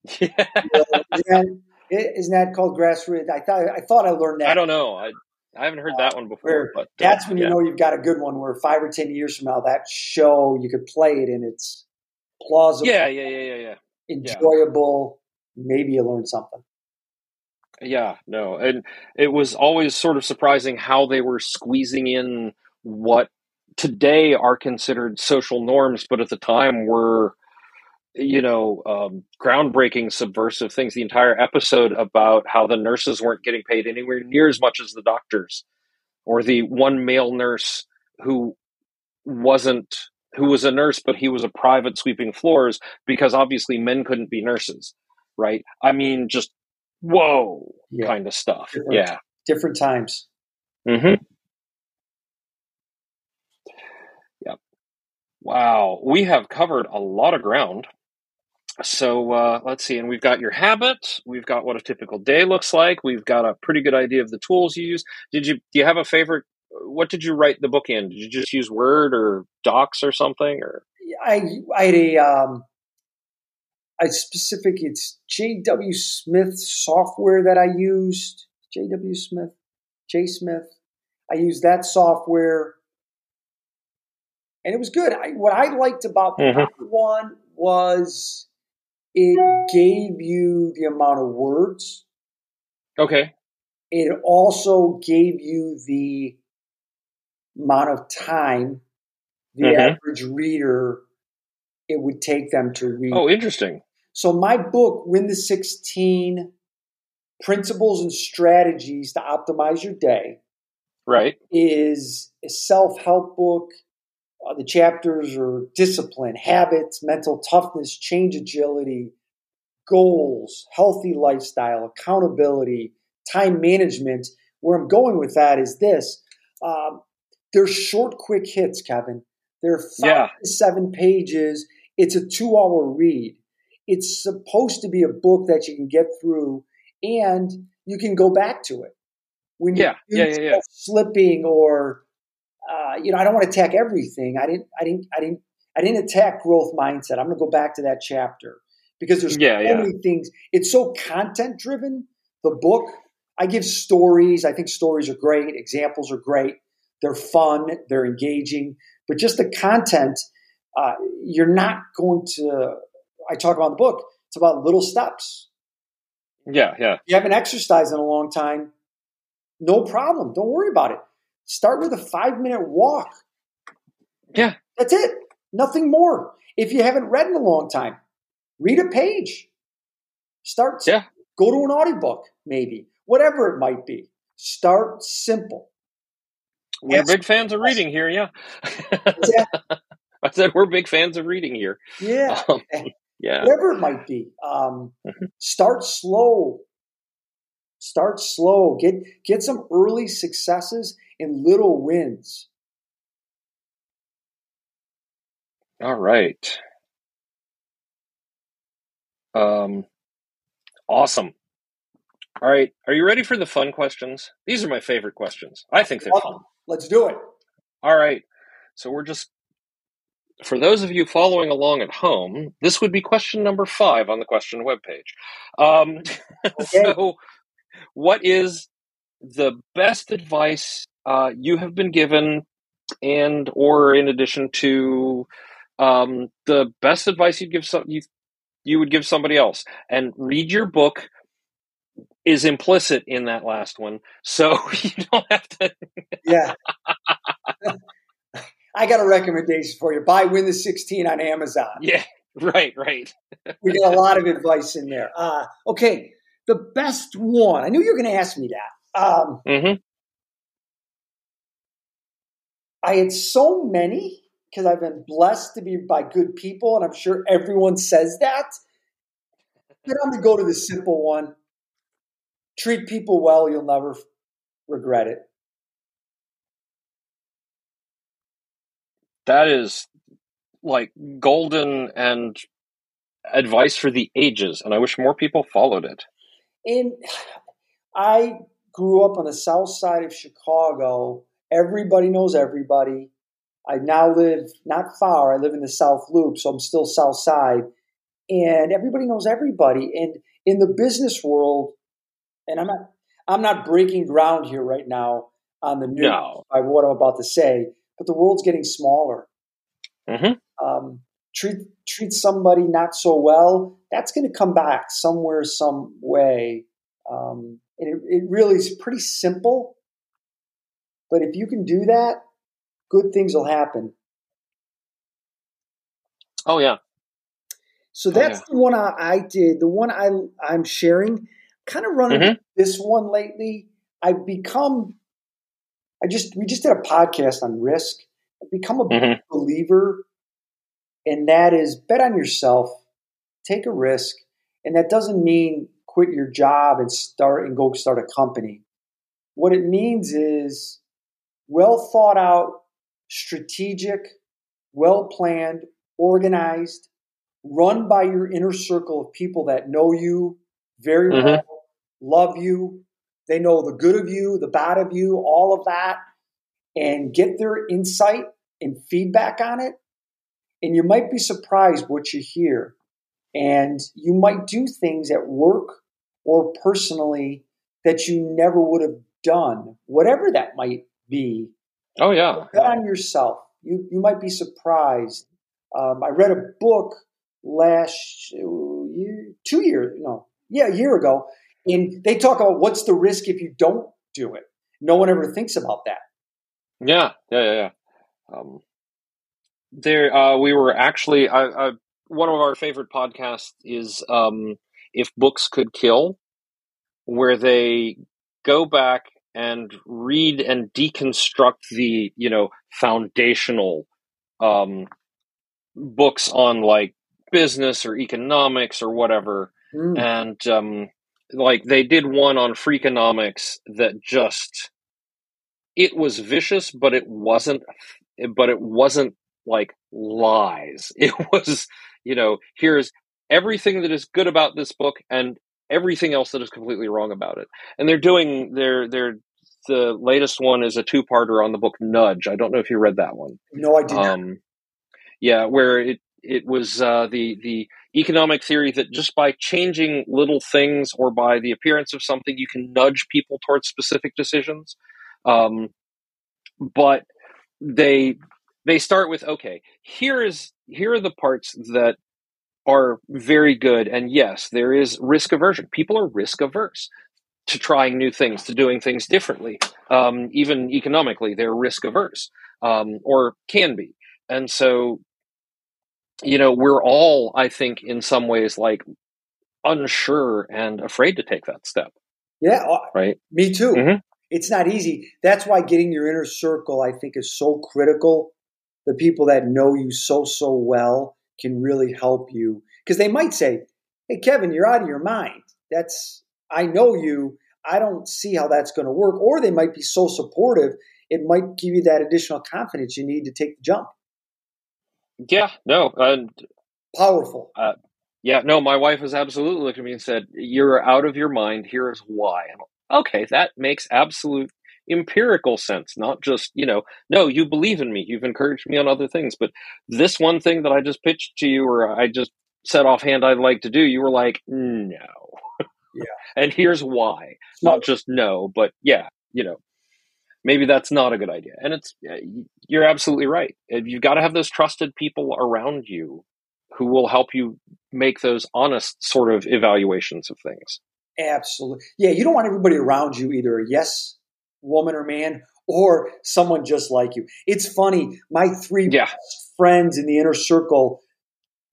(laughs) yeah. (laughs) you know, isn't, that called grassroots? I thought I thought I learned that. I don't know. I I haven't heard that one before. But uh, that's when you yeah. know you've got a good one. Where five or ten years from now, that show you could play it and it's plausible. Yeah, yeah, yeah, yeah, yeah. Enjoyable. Yeah. Maybe you learn something. Yeah, no. And it was always sort of surprising how they were squeezing in what today are considered social norms, but at the time were, you know, um, groundbreaking, subversive things. The entire episode about how the nurses weren't getting paid anywhere near as much as the doctors, or the one male nurse who wasn't who was a nurse but he was a private sweeping floors because obviously men couldn't be nurses right i mean just whoa yeah. kind of stuff. Different, yeah. Different times. Mm-hmm. Yep. Wow. We have covered a lot of ground. So uh, let's see, and we've got your habit. We've got what a typical day looks like. We've got a pretty good idea of the tools you use. Did you do you have a favorite? What did you write the book in? Did you just use Word or Docs or something? Or I I had a um, a specific. It's J.W. Smith software that I used. J.W. Smith, J. Smith. I used that software, and it was good. I, what I liked about Mhm. that one was it gave you the amount of words. okay, It also gave you the amount of time the Mhm. average reader it would take them to read. oh, interesting. So my book, Win the 16 Principles and Strategies to Optimize Your Day, Right. is a self-help book. Uh, the chapters are discipline, habits, mental toughness, change agility, goals, healthy lifestyle, accountability, time management. Where I'm going with that is this. Um, they're short, quick hits, Kevin. They're five Yeah. to seven pages. It's a two hour read. It's supposed to be a book that you can get through and you can go back to it. When you Yeah, do yeah, yeah, yeah. slipping or uh, you know, I don't want to attack everything. I didn't I didn't I didn't I didn't attack growth mindset. I'm gonna go back to that chapter because there's Yeah, so yeah. many things. It's so content driven, the book. I give stories. I think stories are great. Examples are great. They're fun. They're engaging. But just the content, uh, you're not going to. I talk about the book. It's about little steps. Yeah, yeah. You haven't exercised in a long time. No problem. Don't worry about it. Start with a five minute walk. Yeah. That's it. Nothing more. If you haven't read in a long time, read a page. Start. Yeah. Go to an audiobook, maybe. Whatever it might be. Start simple. We're big fans of reading here, yeah. (laughs) Yeah. I said we're big fans of reading here. Yeah. Um, yeah. Whatever it might be. Um, Mhm. start slow. Start slow. Get get some early successes and little wins. All right. Um, awesome. All right. Are you ready for the fun questions? These are my favorite questions. I think they're fun. Let's do it. All right. So we're just, for those of you following along at home, this would be question number five on the question webpage. Um, (laughs) So, what is the best advice uh, you have been given, and or in addition to um, the best advice you'd give some you you would give somebody else? And read your book is implicit in that last one, so (laughs) you don't have to. Yeah. I got a recommendation for you. Buy Win the 16 on Amazon. Yeah. Right. Right. We got a lot of advice in there. Uh, okay. The best one. I knew you were going to ask me that. Um, hmm I had so many because I've been blessed to be by good people, and I'm sure everyone says that. But I'm going to go to the simple one. Treat people well, you'll never regret it. That is like golden and advice for the ages, and I wish more people followed it. And (sighs) I grew up on the south side of Chicago. Everybody knows everybody. I now live not far. I live in the South Loop, so I'm still South Side. And everybody knows everybody. And in the business world, and I'm not I'm not breaking ground here right now on the news No. by what I'm about to say, but the world's getting smaller. hmm Um, treat treat somebody not so well, that's going to come back somewhere, some way. Um, and it, it really is pretty simple. But if you can do that, good things will happen. Oh yeah. So Oh, that's yeah. the one I, I did. The one I I'm sharing. Kind of running Mhm. this one lately. I've become. I just we just did a podcast on risk. I've become a Mhm. believer, and that is bet on yourself, take a risk, and that doesn't mean quit your job and start and go start a company. What it means is well thought out, strategic, well planned, organized, run by your inner circle of people that know you very Mhm. well, love you. They know the good of you, the bad of you, all of that, and get their insight and feedback on it. And you might be surprised what you hear. And you might do things at work or personally that you never would have done, whatever that might be. Oh yeah. Bet on yourself. You you might be surprised. Um, I read a book last year, two years, no, yeah, a year ago, and they talk about what's the risk if you don't do it. No one ever thinks about that. Yeah, yeah, yeah, yeah. Um, there, uh, we were actually I, I, one of our favorite podcasts is um, "If Books Could Kill," where they go back and read and deconstruct the you know foundational um, books on like business or economics or whatever, Mm. and um, like they did one on Freakonomics that just it was vicious, but it wasn't. But it wasn't like lies. (laughs) It was you know here's everything that is good about this book and everything else that is completely wrong about it. And they're doing their their the latest one is a two parter on the book Nudge. I don't know if you read that one. No, I did not. Um, yeah, where it it was uh, the the economic theory that just by changing little things or by the appearance of something, you can nudge people towards specific decisions. Um, but they they start with okay, here is here are the parts that are very good, and yes, there is risk aversion. People are risk averse to trying new things, to doing things differently. Um, even economically, they're risk averse, um, or can be. And so, you know, we're all, I think, in some ways, like unsure and afraid to take that step, Yeah, uh, right? me too. Mhm. It's not easy. That's why getting your inner circle, I think, is so critical. The people that know you so, so well can really help you. Because they might say, Hey, Kevin, you're out of your mind. That's, I know you. I don't see how that's going to work. Or they might be so supportive, it might give you that additional confidence you need to take the jump. Yeah, no, and Powerful. Uh, yeah, no. My wife has absolutely looked at me and said, "You're out of your mind. Here is why." Okay, that makes absolute empirical sense. Not just you know, no, you believe in me. You've encouraged me on other things, but this one thing that I just pitched to you, or I just said offhand I'd like to do, you were like, no. Yeah. (laughs) and here's why. Not just no, but yeah, you know, maybe that's not a good idea. And it's you're absolutely right. You've got to have those trusted people around you who will help you make those honest sort of evaluations of things. Absolutely. Yeah, you don't want everybody around you either a yes woman or man or someone just like you. It's funny. My three Yeah. friends in the inner circle,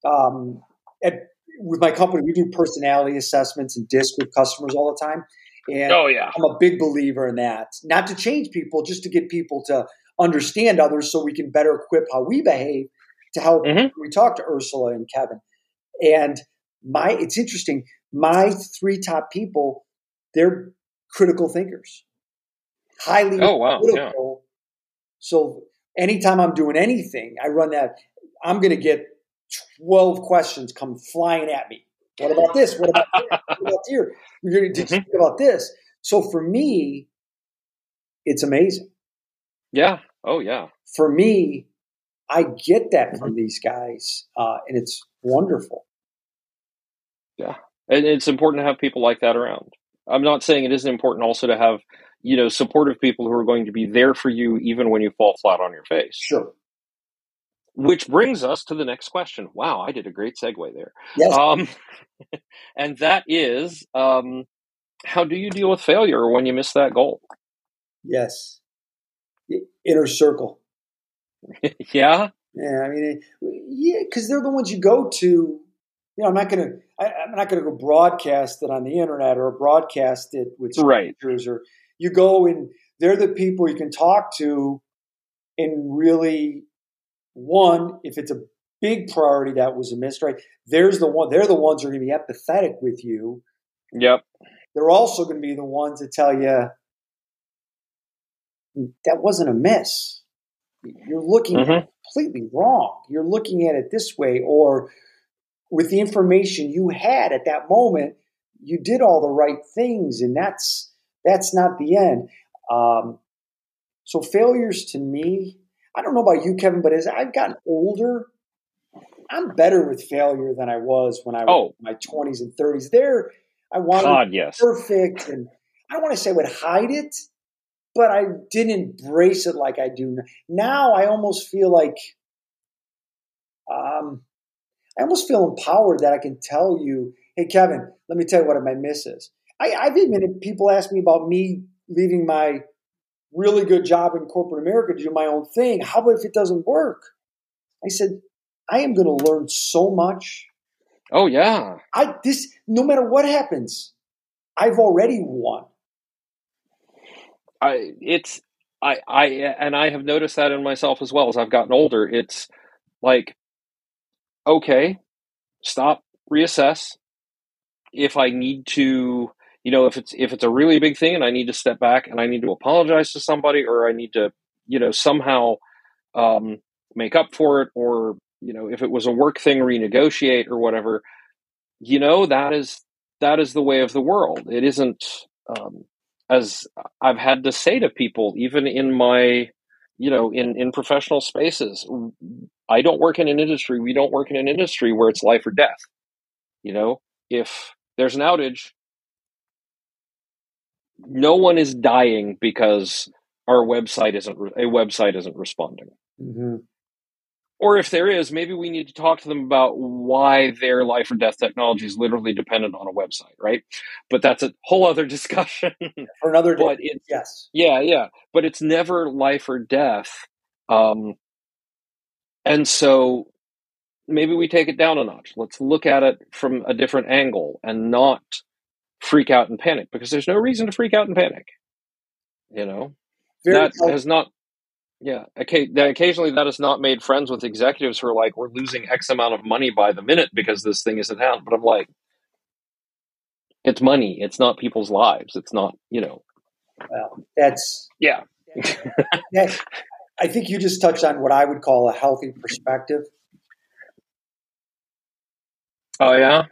um, at, with my company, we do personality assessments and DISC with customers all the time. And Oh yeah. I'm a big believer in that. Not to change people, just to get people to understand others so we can better equip how we behave to help Mhm. we talk to Ursula and Kevin. And my it's interesting, my three top people, they're critical thinkers. Highly Oh wow. Yeah. So anytime I'm doing anything, I run that I'm gonna get 12 questions come flying at me. What about this? What about this? What about here? You're gonna- Did you Mhm. think about this? So for me, it's amazing. Yeah. Oh yeah. For me, I get that from these guys, uh, and it's wonderful. Yeah. And it's important to have people like that around. I'm not saying it isn't important also to have, you know, supportive people who are going to be there for you even when you fall flat on your face. Sure. Which brings us to the next question. Wow, I did a great segue there. Yes. Um, (laughs) and that is, um, how do you deal with failure when you miss that goal? yes. Inner circle. (laughs) yeah. Yeah, I mean, it, yeah, because they're the ones you go to. You know, I'm not gonna, I, I'm not gonna go broadcast it on the internet or broadcast it with Right. strangers, or you go and they're the people you can talk to, and really, one, if it's a big priority that was missed, right? There's the one. They're the ones who are going to be empathetic with you. Yep. They're also going to be the ones that tell you that wasn't a miss. You're looking at Mhm. it completely wrong. You're looking at it this way, or with the information you had at that moment, you did all the right things, and that's that's not the end. Um, so failures to me, I don't know about you, Kevin, but as I've gotten older, I'm better with failure than I was when I was Oh. in my 20s and 30s. There, I wanted God, yes. perfect, and I don't want to say I would hide it, but I didn't embrace it like I do now. I almost feel like, um, I almost feel empowered that I can tell you, "Hey, Kevin, let me tell you what my miss is." I, I've admitted people ask me about me leaving my really good job in corporate America to do my own thing. How about if it doesn't work? I said, I am going to learn so much. Oh, yeah. I this no matter what happens, I've already won. I it's I I and I have noticed that in myself as well as I've gotten older. It's like okay, stop, reassess. If I need to, you know, if it's if it's a really big thing and I need to step back and I need to apologize to somebody or I need to, you know, somehow um, make up for it or you know, if it was a work thing, renegotiate or whatever. You know, that is that is the way of the world. It isn't um, as I've had to say to people, even in my, you know, in in professional spaces. I don't work in an industry. We don't work in an industry where it's life or death. You know, if there's an outage, no one is dying because our website isn't a website isn't responding. Mm-hmm. Or if there is, maybe we need to talk to them about why their life or death technology is literally dependent on a website, right? But that's a whole other (laughs) discussion. For another day, but it's yes. yeah, yeah, but it's never life or death. Um, and so maybe we take it down a notch. Let's look at it from a different angle and not freak out and panic because there's no mm-hmm. reason to freak out and panic. You know, Very that healthy. has not, yeah, okay, occasionally that has not made friends with executives who are like, we're losing X amount of money by the minute because this thing isn't down. But I'm like, it's money. It's not people's lives. It's not, you know, well, that's yeah. (laughs) that, I think you just touched on what I would call a healthy perspective. Oh, yeah.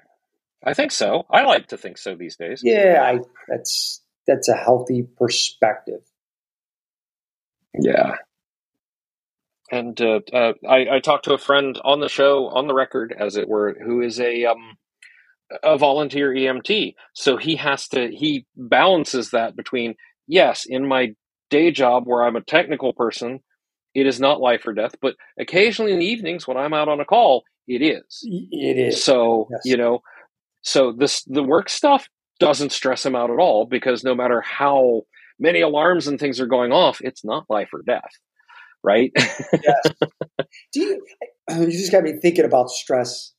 I think so. I like to think so these days. Yeah, I, that's that's a healthy perspective. Yeah. And uh, uh, I, I talked to a friend on the show, on the record, as it were, who is a um, a volunteer EMT. So he has to he balances that between yes, in my day job where I'm a technical person, it is not life or death, but occasionally in the evenings when I'm out on a call, it is. It is. So Yes. you know, so this the work stuff doesn't stress him out at all because no matter how many alarms and things are going off, it's not life or death, right? (laughs) Do you? (clears throat) You just got me thinking about stress.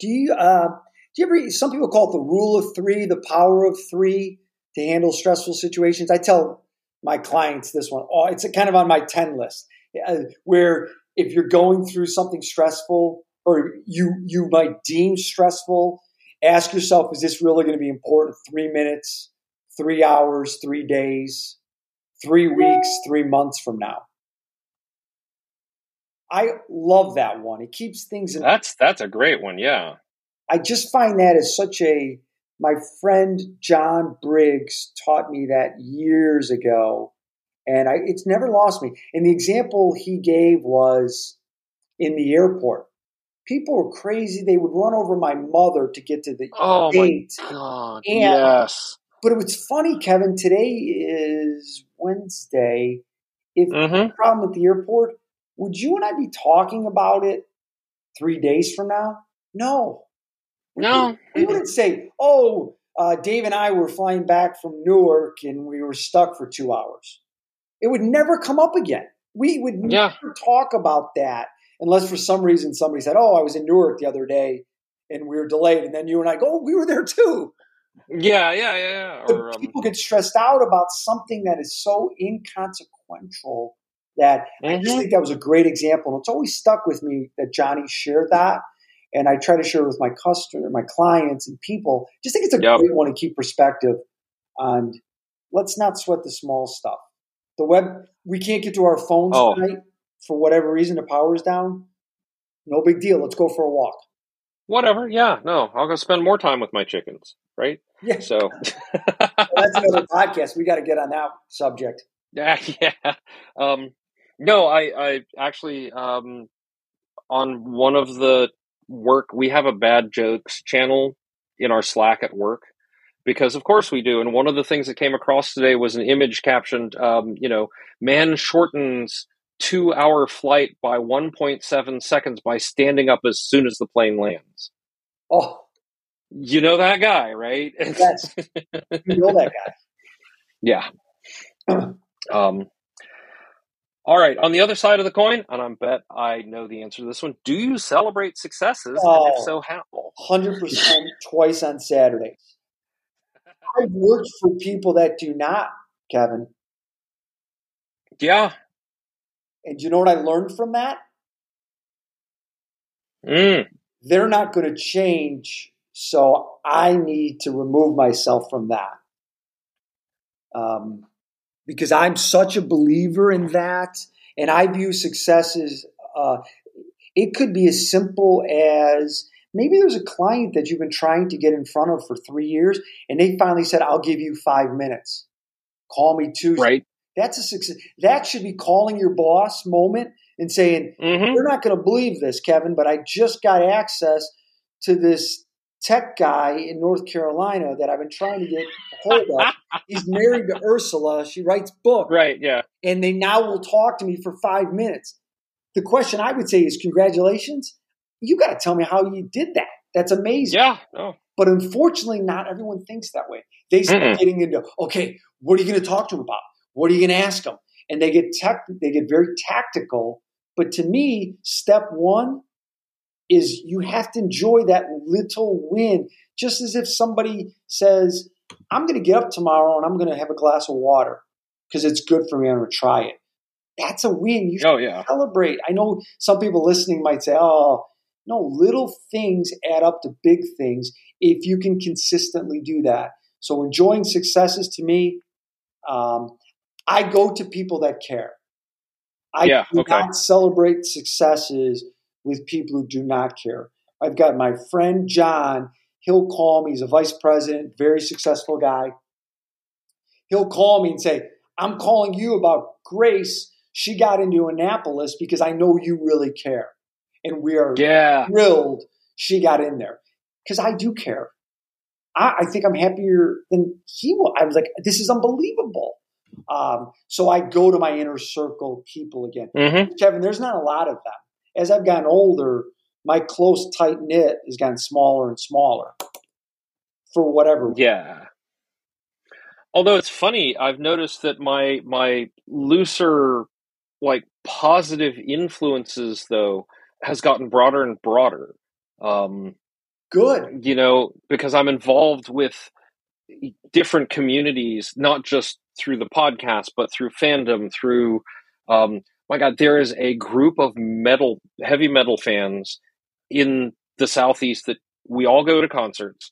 Do you? Uh, do you ever? Some people call it the rule of three, the power of three to handle stressful situations. I tell my clients this one. Oh, it's kind of on my ten list. Uh, where if you're going through something stressful or you you might deem stressful, ask yourself: Is this really going to be important? Three minutes, three hours, three days, three weeks, three months from now. I love that one. It keeps things in. that's that's a great one, yeah. I just find that as such a. My friend John Briggs taught me that years ago, and I, it's never lost me. And the example he gave was in the airport. People were crazy. They would run over my mother to get to the Oh my god, And- yes. But it was funny, Kevin. Today is Wednesday. If Mm-hmm. problem at the airport, would you and I be talking about it three days from now? No. No, We wouldn't say, oh, uh, Dave and I were flying back from Newark and we were stuck for two hours. It would never come up again. We would Yeah. never talk about that unless for some reason somebody said, oh, I was in Newark the other day and we were delayed. And then you and I go, oh, we were there too. yeah, yeah, yeah. Or um, people get stressed out about something that is so inconsequential that I just mhm. think that was a great example. And it's always stuck with me that Johnny shared that. And I try to share it with my customer, my clients, and people. Just think it's a Yep. great one to keep perspective on. Let's not sweat the small stuff. The web, we can't get to our phones Oh. tonight for whatever reason. The power's down. No big deal. Let's go for a walk. whatever. Yeah, no, I'll go spend more time with my chickens, right? Yeah. So (laughs) well, that's another podcast. We got to get on that subject. (laughs) Yeah, yeah. Um, no, I, I actually um, on one of the work we have a bad jokes channel in our Slack at work because of course we do. And one of the things that came across today was an image captioned, um, you know, man shortens two hour flight by 1.7 seconds by standing up as soon as the plane lands. Oh, you know that guy, right? (laughs) Yes, you know that guy. Yeah. (clears throat) um, all right. On the other side of the coin, and I bet I know the answer to this one. Do you celebrate successes? Oh, and if so, how? Hundred (laughs) percent twice on Saturdays. I've worked for people that do not, Kevin. Yeah. And you know what I learned from that? Mm. They're not going to change, so I need to remove myself from that. Um, because I'm such a believer in that, and I view success as uh, it could be as simple as maybe there's a client that you've been trying to get in front of for three years, and they finally said, "I'll give you five minutes. Call me Tuesday." Right. That's a success. That should be calling your boss moment and saying, mm-hmm. "You're not going to believe this, Kevin, but I just got access to this tech guy in North Carolina that I've been trying to get hold of. (laughs) He's married to Ursula. She writes books. Right, yeah. And they now will talk to me for five minutes. The question I would say is congratulations. You got to tell me how you did that. That's amazing. Yeah. Oh. But unfortunately, not everyone thinks that way. They start Mm-mm. getting into, okay, what are you going to talk to them about? What are you going to ask them? And they get tech, they get very tactical. But to me, step one is you have to enjoy that little win, just as if somebody says, I'm going to get up tomorrow and I'm going to have a glass of water because it's good for me. I'm going to try it. That's a win. You should oh, yeah. celebrate. I know some people listening might say, oh, no, little things add up to big things if you can consistently do that. So enjoying successes to me, um, I go to people that care. I yeah, do okay. not celebrate successes with people who do not care. I've got my friend John. He'll call me. He's a vice president, very successful guy. He'll call me and say, I'm calling you about Grace. She got into Annapolis because I know you really care. And we are yeah. thrilled she got in there because I do care. I, I, think I'm happier than he was. I was like, this is unbelievable. Um, so I go to my inner circle people again. Mm-hmm. Kevin, there's not a lot of them as I've gotten older, my close tight knit has gotten smaller and smaller for whatever. Yeah. Although it's funny, I've noticed that my my looser, like positive influences, though, has gotten broader and broader. Um, Good. You know, because I'm involved with different communities, not just through the podcast, but through fandom, through um, my God, there is a group of metal, heavy metal fans in the Southeast that we all go to concerts.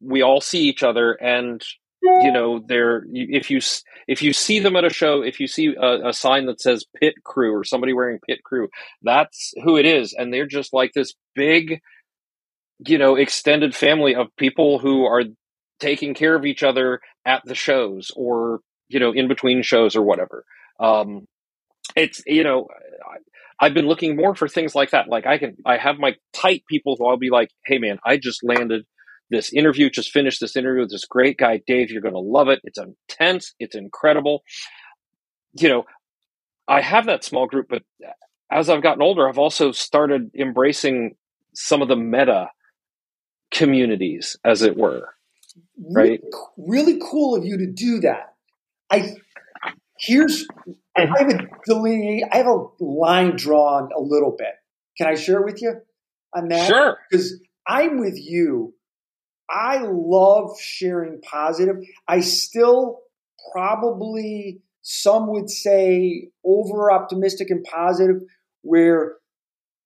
We all see each other, and you know, they're if you if you see them at a show, if you see a, a sign that says Pit Crew or somebody wearing Pit Crew, that's who it is, and they're just like this big, you know, extended family of people who are taking care of each other at the shows or you know in between shows or whatever. Um, it's you know I've been looking more for things like that. Like I can, I have my tight people who I'll be like, "Hey, man, I just landed this interview, just finished this interview with this great guy, Dave. You're going to love it. It's intense. It's incredible." You know, I have that small group, but as I've gotten older, I've also started embracing some of the meta communities, as it were. Right? Really, really cool of you to do that. I here's I mm-hmm. have a delineate, I have a line drawn a little bit. Can I share with you on that? Sure. Because I'm with you. I love sharing positive. I still probably some would say over optimistic and positive, where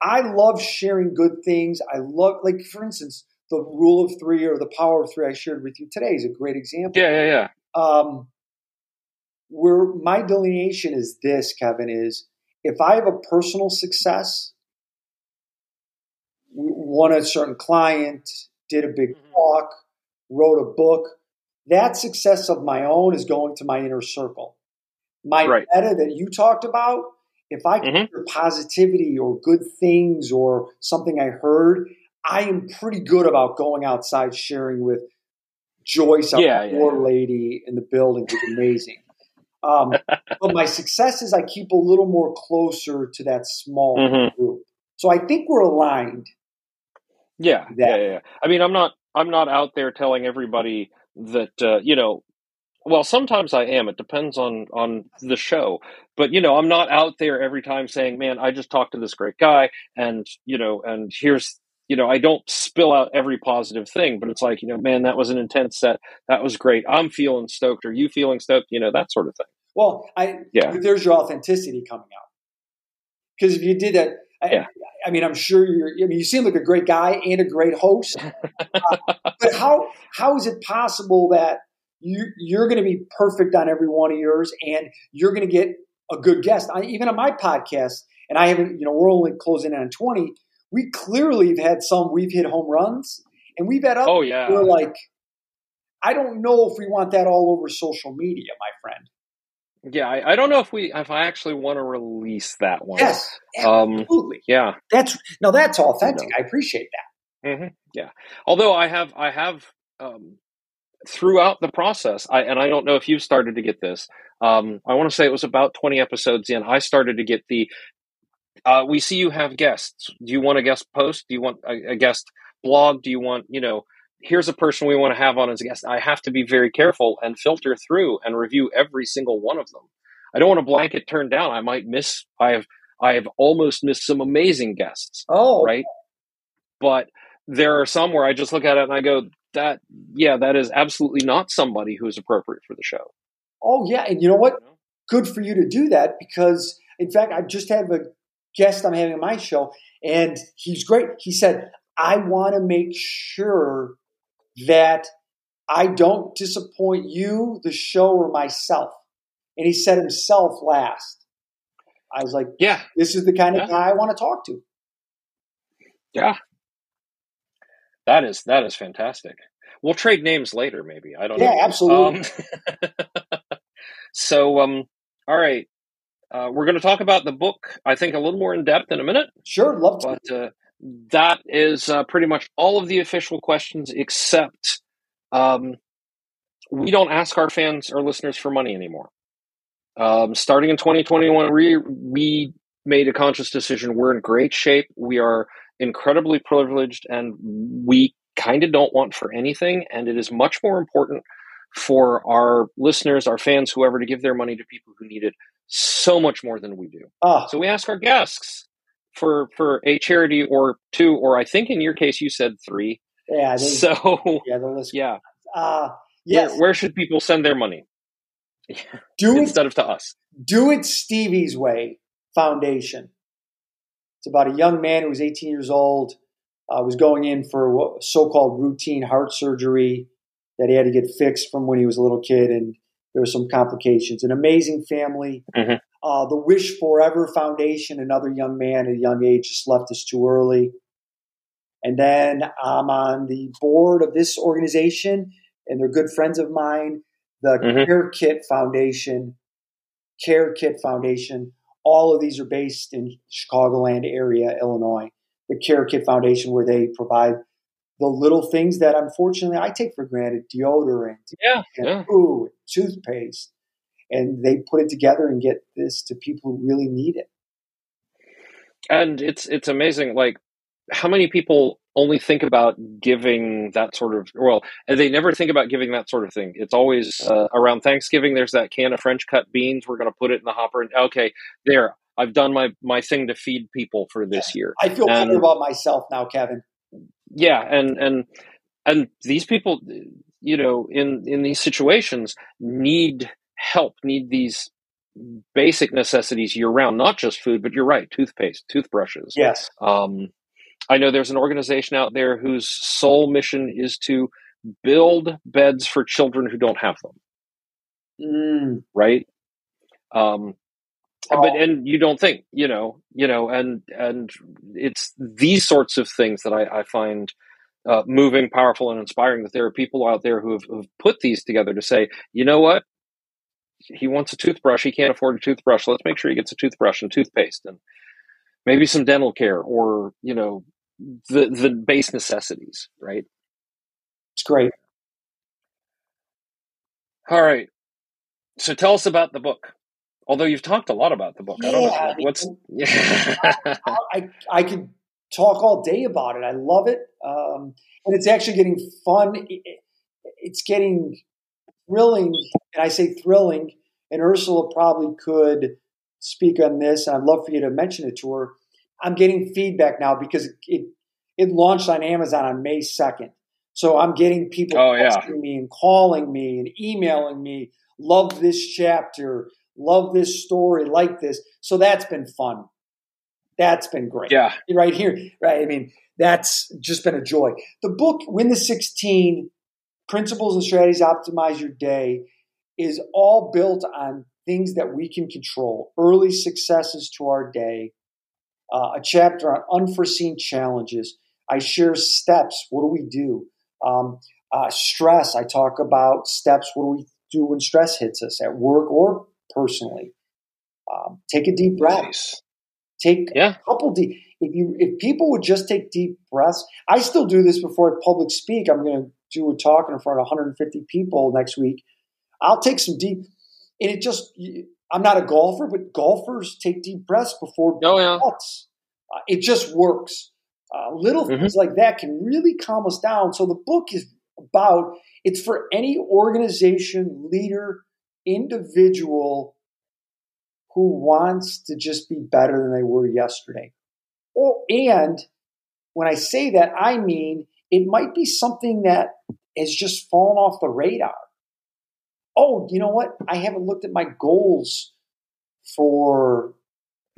I love sharing good things. I love, like, for instance, the rule of three or the power of three I shared with you today is a great example. Yeah, yeah, yeah. Um, where my delineation is this, Kevin, is if I have a personal success, won a certain client, did a big Mhm. talk, wrote a book. That success of my own is going to my inner circle. My Right. meta that you talked about, if I can Mhm. hear positivity or good things or something I heard, I am pretty good about going outside sharing with Joyce, our Yeah, poor yeah. lady in the building, who's amazing. Um, but my success is I keep a little more closer to that small Mhm. group. So I think we're aligned. Yeah, yeah, yeah, yeah. I mean, I'm not, I'm not out there telling everybody that, uh, you know, well, sometimes I am. It depends on on the show, but you know, I'm not out there every time saying, "Man, I just talked to this great guy," and you know, and here's, you know, I don't spill out every positive thing, but it's like, you know, man, that was an intense set. That was great. I'm feeling stoked. Are you feeling stoked? You know, that sort of thing. Well, I Yeah. there's your authenticity coming out. Because if you did that, I, Yeah. I mean, I'm sure you're. I mean, you seem like a great guy and a great host. Uh, (laughs) but how how is it possible that you you're going to be perfect on every one of yours, and you're going to get a good guest? I, even on my podcast, and I haven't. You know, we're only closing in on twenty. We clearly have had some. We've hit home runs, and we've had others. Oh yeah. We're like, I don't know if we want that all over social media, my friend. Yeah, I, I don't know if we if I actually want to release that one. Yes, Um, absolutely. yeah. That's no, that's authentic. I appreciate that. hmm Yeah. Although I have, I have um, throughout the process, I and I don't know if you've started to get this. Um, I want to say it was about twenty episodes in. I started to get the. Uh, we see you have guests. Do you want a guest post? Do you want a, a guest blog? Do you want you know? Here's a person we want to have on as a guest. I have to be very careful and filter through and review every single one of them. I don't want to blanket turn down. I might miss. I have. I have almost missed some amazing guests Oh, right? But there are some where I just look at it and I go, that yeah, that is absolutely not somebody who is appropriate for the show. oh yeah. And you know what? Good for you to do that because, in fact, I just have a guest I'm having on my show, and he's great. He said, "I want to make sure that I don't disappoint you, the show, or myself." And he said himself last. I was like, Yeah, "This is the kind of Yeah. guy I want to talk to." yeah. That is that is fantastic. We'll trade names later, maybe. I don't Yeah, know. absolutely. Um, (laughs) so, um, all right, uh, we're going to talk about the book. I think a little more in depth in a minute. Sure, love to. but uh, that is uh, pretty much all of the official questions except um, we don't ask our fans or listeners for money anymore um, starting in 2021 we, we made a conscious decision we're in great shape we are incredibly privileged and we kind of don't want for anything and it is much more important for our listeners our fans whoever to give their money to people who need it so much more than we do Ah, so we ask our guests for for a charity or two, or I think in your case you said three. yeah, they, So (laughs) yeah, the list. (laughs) yeah, Uh, yes, where, where should people send their money do (laughs) it instead of to us? Do It Stevie's Way Foundation. It's about a young man who was 18 years old, uh, was going in for what so-called routine heart surgery that he had to get fixed from when he was a little kid, and there were some complications. An amazing family. Mhm. Uh, the Wish Forever Foundation, another young man at a young age just left us too early. And then I'm on the board of this organization, and they're good friends of mine, the Mhm. Care Kit Foundation. Care Kit Foundation. All of these are based in Chicagoland area, Illinois. The Care Kit Foundation, where they provide the little things that unfortunately I take for granted deodorant, Yeah, yeah. shampoo, toothpaste. And they put it together and get this to people who really need it. And it's it's amazing, like how many people only think about giving that sort of well, they never think about giving that sort of thing. It's always uh, around Thanksgiving. There's that can of French cut beans. We're going to put it in the hopper, and okay, there. I've done my my thing to feed people for this year. I feel And- better about myself now, Kevin. Yeah and and and these people you know in in these situations need help need these basic necessities year round not just food but you're right toothpaste toothbrushes. Yes. um, i know there's an organization out there whose sole mission is to build beds for children who don't have them. Mm, right? Um, but and you don't think you know you know and and it's these sorts of things that i, I find uh, moving powerful and inspiring that there are people out there who have, who have put these together to say you know what? He wants a toothbrush. He can't afford a toothbrush. Let's make sure he gets a toothbrush and toothpaste and maybe some dental care or you know the the base necessities right? It's great. All right. So tell us about the book Although you've talked a lot about the book. Yeah, I don't know I mean, what's. (laughs) I, I, I could talk all day about it. I love it, um, and it's actually getting fun. It, it's getting thrilling, and I say thrilling. And Ursula probably could speak on this, and I'd love for you to mention it to her. I'm getting feedback now because it it launched on Amazon on May second, so I'm getting people oh, yeah. me and calling me and emailing me. Love this chapter love this story like this. So that's been fun. That's been great. Yeah. Right here. Right. I mean, that's just been a joy. The book, Win the 16 Principles and Strategies Optimize Your Day, is all built on things that we can control, early successes to our day, uh, a chapter on unforeseen challenges. I share steps. What do we do? Um, uh, stress. I talk about steps. What do we do when stress hits us at work or personally. Um, take a deep breath. Nice. Take yeah. a couple deep. If you if people would just take deep breaths, I still do this before I public speak. I'm going to do a talk in front of 150 people next week. I'll take some deep, and it just. I'm not a golfer, but golfers take deep breaths before oh, yeah. Uh, it just works. Uh, little mm-hmm. things like that can really calm us down. So the book is about it's for any organization, leader, individual who wants to just be better than they were yesterday. Oh, and when I say that, I mean it might be something that has just fallen off the radar. Oh, you know what? I haven't looked at my goals for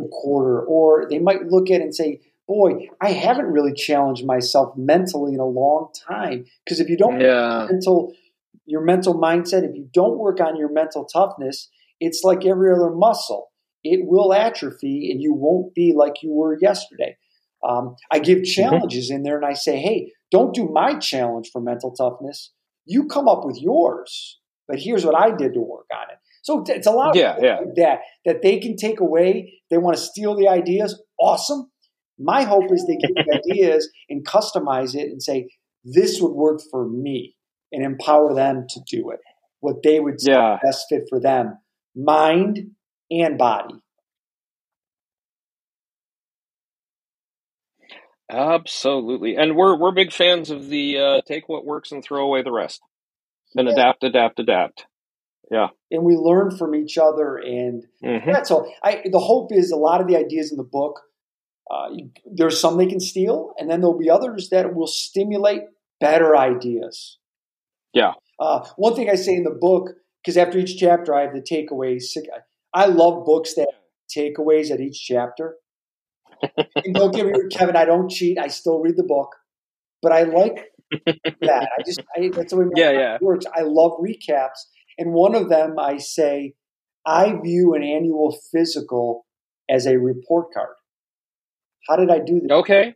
a quarter. Or they might look at it and say, boy, I haven't really challenged myself mentally in a long time. Because if you don't yeah. mental your mental mindset, if you don't work on your mental toughness, it's like every other muscle. It will atrophy and you won't be like you were yesterday. Um, I give mm-hmm. challenges in there and I say, hey, don't do my challenge for mental toughness. You come up with yours, but here's what I did to work on it. So it's a lot yeah, yeah. that that they can take away. They want to steal the ideas. Awesome. My hope is they get the (laughs) ideas and customize it and say, this would work for me and empower them to do it. What they would yeah. best fit for them, mind and body. Absolutely, and we're we're big fans of the uh, take what works and throw away the rest, and yeah. adapt, adapt, adapt. Yeah, and we learn from each other, and mm-hmm. that's all. I the hope is a lot of the ideas in the book. Uh, there's some they can steal, and then there'll be others that will stimulate better ideas. Yeah. Uh, one thing I say in the book, because after each chapter I have the takeaways. I love books that takeaways at each chapter. and don't get me Kevin. I don't cheat. I still read the book, but I like that. I just I, that's the way my (laughs) yeah, yeah. works. I love recaps, and one of them I say I view an annual physical as a report card. How did I do this? Okay.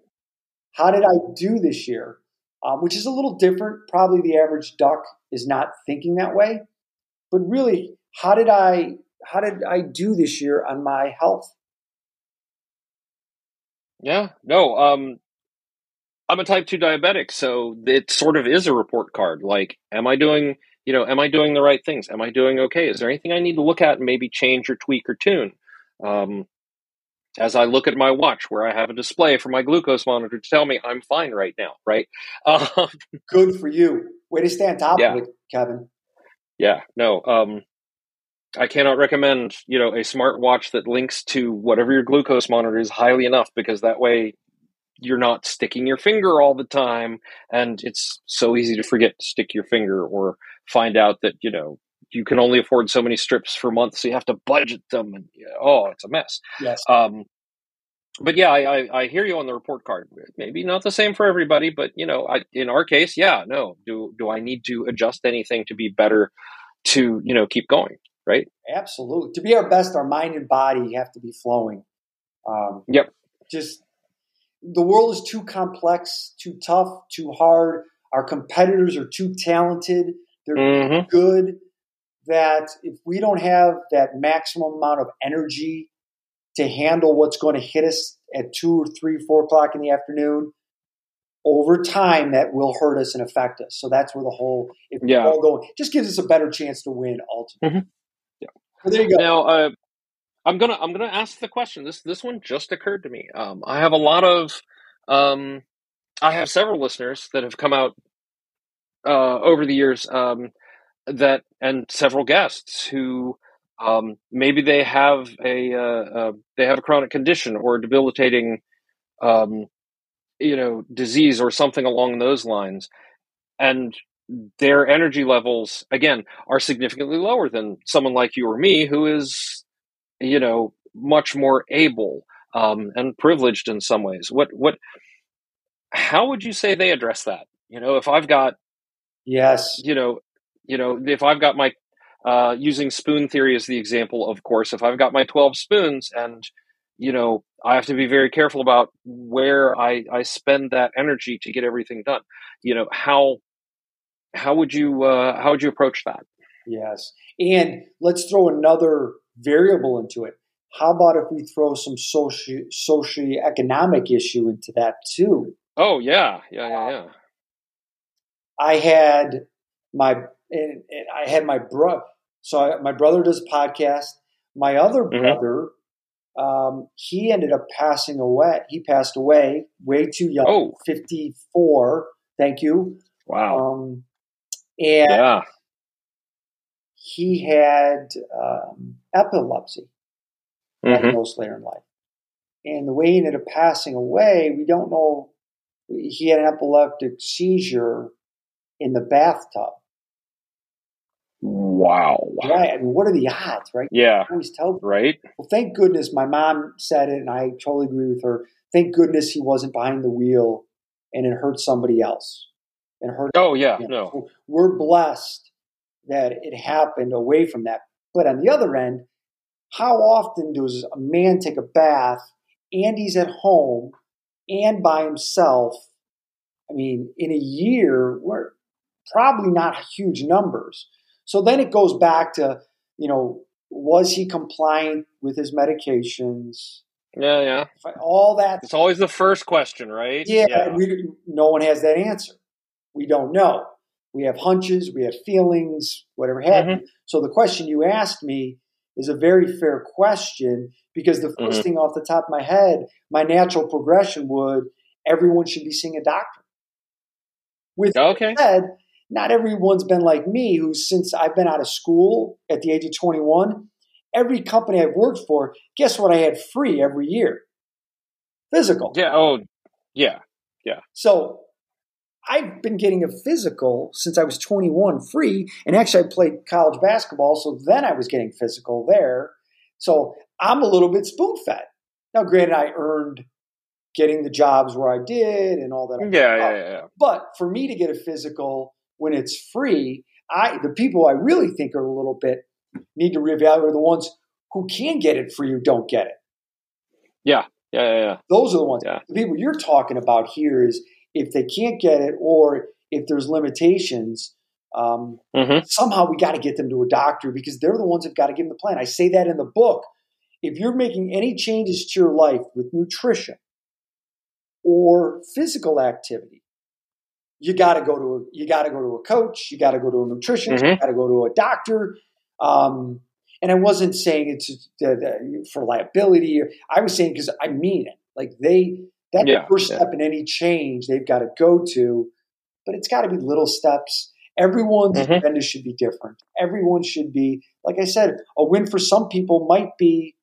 How did I do this year? Um, which is a little different. Probably the average duck is not thinking that way. But really, how did I how did I do this year on my health? Yeah, no, um, I'm a type two diabetic, so it sort of is a report card. Like, am I doing, you know, am I doing the right things? Am I doing okay? Is there anything I need to look at and maybe change or tweak or tune? Um, as I look at my watch where I have a display for my glucose monitor to tell me I'm fine right now, right? (laughs) Um, Good for you. Way to stay on top yeah. of it, Kevin. Yeah, no. Um, I cannot recommend, you know, a smart watch that links to whatever your glucose monitor is highly enough because that way you're not sticking your finger all the time and it's so easy to forget to stick your finger or find out that, you know, you can only afford so many strips for month, so you have to budget them, and oh, it's a mess. Yes. Um, but yeah, I, I, I, hear you on the report card. Maybe not the same for everybody, but you know, I, in our case, yeah, no. Do do I need to adjust anything to be better to you know keep going? right? Absolutely. To be our best, our mind and body have to be flowing. Um, yep. Just the world is too complex, too tough, too hard. Our competitors are too talented. They're mm-hmm. good. That if we don't have that maximum amount of energy to handle what's going to hit us at two or three, four o'clock in the afternoon, over time that will hurt us and affect us. So that's where the whole if yeah. all going just gives us a better chance to win ultimately. Mm-hmm. Yeah. So there you go. Now uh, I'm gonna I'm gonna ask the question. This this one just occurred to me. Um, I have a lot of um, I have several listeners that have come out uh, over the years um, that and several guests who um, maybe they have a uh, uh, they have a chronic condition or debilitating um, you know disease or something along those lines. And their energy levels again are significantly lower than someone like you or me who is you know much more able um, and privileged in some ways. What what how would you say they address that? You know if i've got yes. you know you know if i've got my uh, using spoon theory as the example of course if i've got my 12 spoons and you know, I have to be very careful about where I, I spend that energy to get everything done. You know, how how would you uh, how would you approach that? Yes, and let's throw another variable into it. How about if we throw some socio socioeconomic issue into that too? Oh yeah, yeah, yeah, yeah. I had my and, and I had my brother. So I, my brother does a podcast. My other mm-hmm. brother um, he ended up passing away. He passed away way too young, oh. 54. Thank you. Wow. Um, and yeah. he had um, epilepsy mm-hmm. later in life. And the way he ended up passing away, we don't know. He had an epileptic seizure in the bathtub. Wow. Right. I mean, what are the odds, right? Yeah. I always tell Right. Well, thank goodness my mom said it, and I totally agree with her. Thank goodness he wasn't behind the wheel and it hurt somebody else. And hurt. Oh, yeah. No. So we're blessed that it happened away from that. But on the other end, how often does a man take a bath and he's at home and by himself? I mean, in a year, we're probably not huge numbers. So then it goes back to, you know, was he compliant with his medications? Yeah, yeah. All that. It's always the first question, right? Yeah, yeah. We, no one has that answer. We don't know. We have hunches, we have feelings, whatever have mm-hmm. So the question you asked me is a very fair question because the 1st mm-hmm. thing off the top of my head, my natural progression would everyone should be seeing a doctor. With okay. that said, not everyone's been like me, who since I've been out of school at the age of 21, every company I've worked for, guess what I had free every year? Physical. Yeah. Oh, yeah. Yeah. So I've been getting a physical since I was 21 free. And actually, I played college basketball. So then I was getting physical there. So I'm a little bit spoon fed. Now, granted, I earned getting the jobs where I did and all that. Yeah, yeah, yeah. But for me to get a physical when it's free, I the people I really think are a little bit need to reevaluate are the ones who can get it free who don't get it. Yeah. Yeah, yeah, yeah. Those are the ones. Yeah. The people you're talking about here is if they can't get it or if there's limitations, um, mm-hmm. somehow we got to get them to a doctor because they're the ones that got to give them the plan. I say that in the book. If you're making any changes to your life with nutrition or physical activity, you got to go to a, you got to go to a coach, you got to go to a nutritionist, mm-hmm. you got to go to a doctor. Um, and I wasn't saying it's for liability. I was saying because I mean it. Like they, that's yeah, the first yeah. step in any change they've got to go to, but it's got to be little steps. Everyone's mm-hmm. agenda should be different. Everyone should be, like I said, a win for some people might be,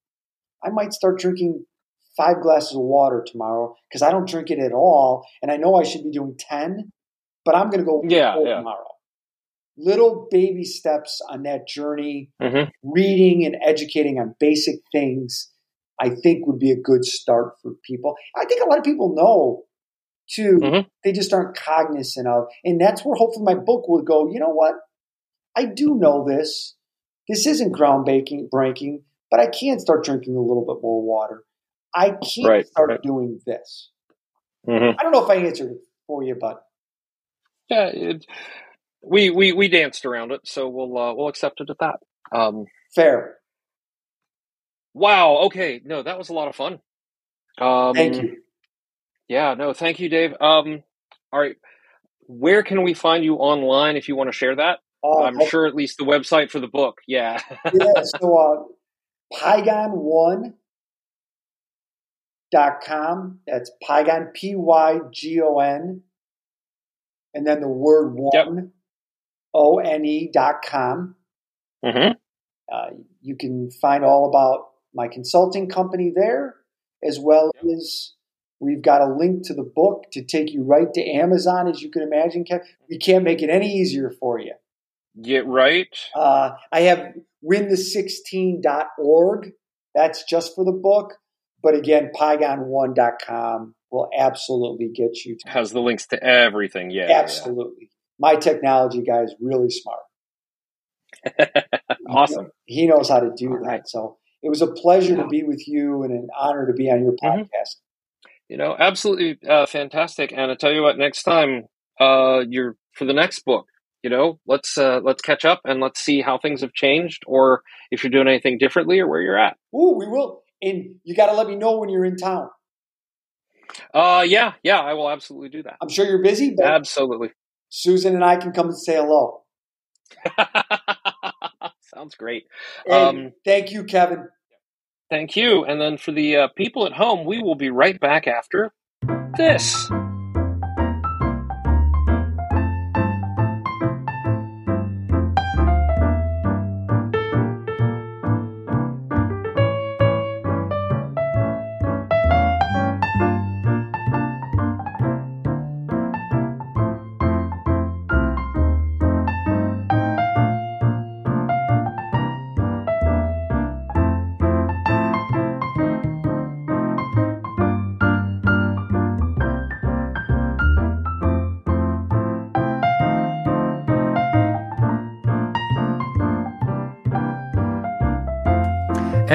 I might start drinking five glasses of water tomorrow because I don't drink it at all, and I know I should be doing ten but I'm going to go yeah, yeah. tomorrow. Little baby steps on that journey, mm-hmm. reading and educating on basic things, I think would be a good start for people. I think a lot of people know too, mm-hmm. they just aren't cognizant of. And that's where hopefully my book will go, you know what? I do know this. this isn't groundbreaking, breaking, but I can start drinking a little bit more water. I can't Right, start right. doing this. Mhm. I don't know if I answered it for you, but Yeah, it, we we we danced around it, so we'll uh, we'll accept it at that. Um, fair. wow. Okay. No, that was a lot of fun. Um, Thank you. Yeah. No. Thank you, Dave. Um, all right. Where can we find you online if you want to share that? Uh, I'm sure at least the website for the book. Yeah. yeah, (laughs) so uh, Pygon1 dot com. That's Pygon P Y G O N, and then the word one O N E dot com. hmm Uh, you can find all about my consulting company there, as well as we've got a link to the book to take you right to Amazon, as you can imagine. We can't make it any easier for you. Get right. Uh, I have winthe16.org. That's just for the book. But again, pygon1.com will absolutely get you to Has the links to everything. Yeah. yeah, Absolutely. My technology guy is really smart. (laughs) awesome. He knows how to do All that. right. So it was a pleasure to be with you and an honor to be on your Mhm. podcast. You know, absolutely uh, fantastic. And I tell you what, next time uh, you're for the next book, you know, let's uh, let's catch up and let's see how things have changed, or if you're doing anything differently, or where you're at. Ooh, we will. And you got to let me know when you're in town. Uh, yeah, yeah, I will absolutely do that. I'm sure you're busy, but Absolutely. Susan and I can come and say hello. (laughs) Sounds great. Um, thank you, Kevin. Thank you. And then for the uh, people at home, we will be right back after this.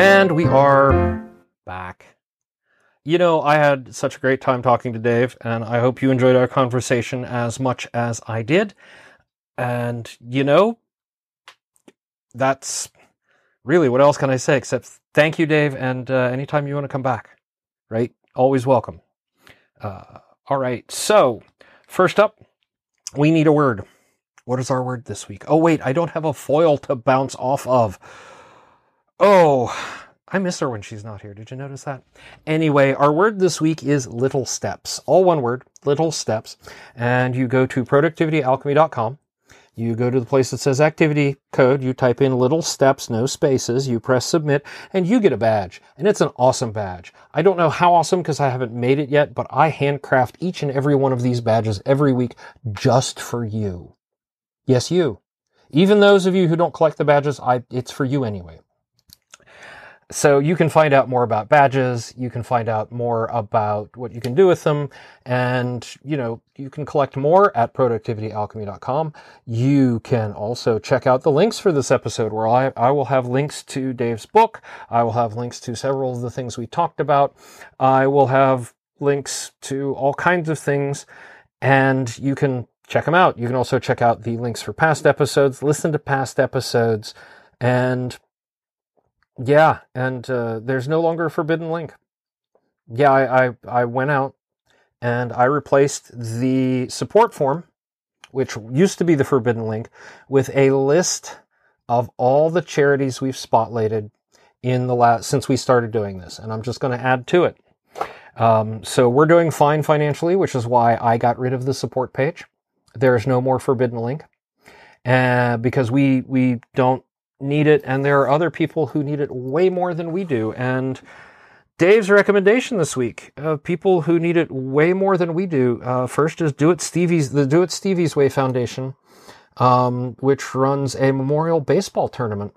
And we are back. You know, I had such a great time talking to Dave, and I hope you enjoyed our conversation as much as I did. And, you know, that's really what else can I say except thank you, Dave, and uh, anytime you want to come back, right? Always welcome. Uh, all right, so first up, we need a word. What is our word this week? Oh, wait, I don't have a foil to bounce off of. Oh, I miss her when she's not here. Did you notice that? Anyway, our word this week is little steps. All one word, little steps. And you go to productivityalchemy.com. You go to the place that says activity code. You type in little steps, no spaces. You press submit and you get a badge. And it's an awesome badge. I don't know how awesome because I haven't made it yet, but I handcraft each and every one of these badges every week just for you. Yes, you. Even those of you who don't collect the badges, I, it's for you anyway. So you can find out more about badges. You can find out more about what you can do with them. And, you know, you can collect more at productivityalchemy.com. You can also check out the links for this episode where I, I will have links to Dave's book. I will have links to several of the things we talked about. I will have links to all kinds of things and you can check them out. You can also check out the links for past episodes, listen to past episodes, and yeah, and uh, there's no longer a forbidden link. Yeah, I, I, I went out and I replaced the support form, which used to be the forbidden link, with a list of all the charities we've spotlighted in the last since we started doing this, and I'm just going to add to it. Um, so we're doing fine financially, which is why I got rid of the support page. There is no more forbidden link, uh, because we we don't need it, and there are other people who need it way more than we do. And Dave's recommendation this week of people who need it way more than we do. Uh, first is Do It Stevie's the Do It Stevie's Way Foundation, um, which runs a memorial baseball tournament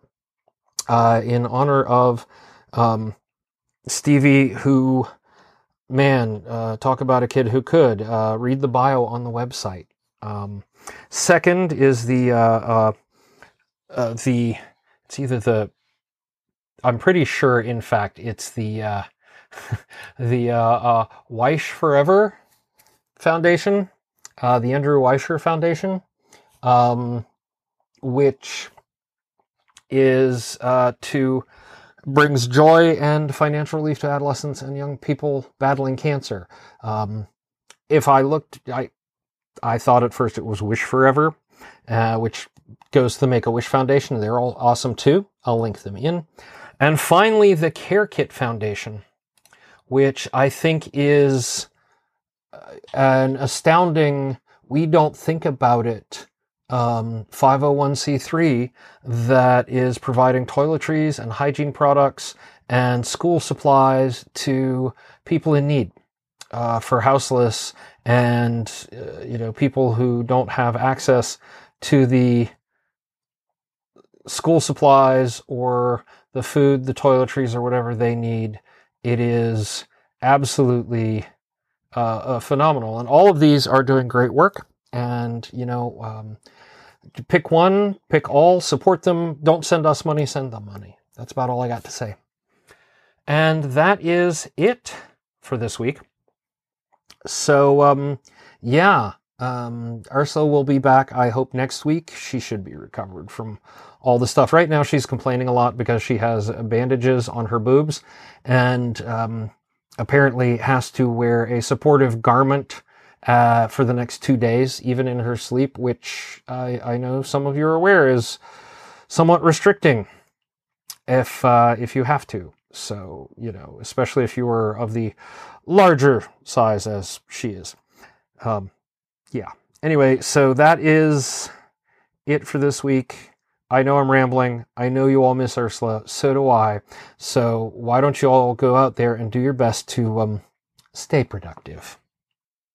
uh, in honor of um, Stevie, who man, uh, talk about a kid who could uh, read the bio on the website. Um, second is the uh, uh, uh, the it's either the I'm pretty sure, in fact, it's the uh, (laughs) the uh, uh, Weish Forever Foundation, uh, the Andrew Weisher Foundation, um, which is uh, to brings joy and financial relief to adolescents and young people battling cancer. Um, if I looked, I I thought at first it was Wish Forever, uh, which goes to the Make a Wish Foundation. They're all awesome too. I'll link them in. And finally, the Care Kit Foundation, which I think is uh, an astounding, we don't think about it, um, 501c3 that is providing toiletries and hygiene products and school supplies to people in need. Uh, for houseless and uh, you know people who don't have access to the school supplies or the food, the toiletries, or whatever they need. It is absolutely uh, uh, phenomenal, and all of these are doing great work. And you know, um, pick one, pick all, support them. Don't send us money, send them money. That's about all I got to say. And that is it for this week. So, um, yeah, um, Ursula will be back, I hope, next week. She should be recovered from all the stuff. Right now, she's complaining a lot because she has bandages on her boobs and um, apparently has to wear a supportive garment uh, for the next two days, even in her sleep, which I, I know some of you are aware is somewhat restricting if uh, if you have to. So you know, especially if you are of the larger size as she is. Um, yeah. Anyway, so that is it for this week. I know I'm rambling. I know you all miss Ursula. So do I. So why don't you all go out there and do your best to um, stay productive?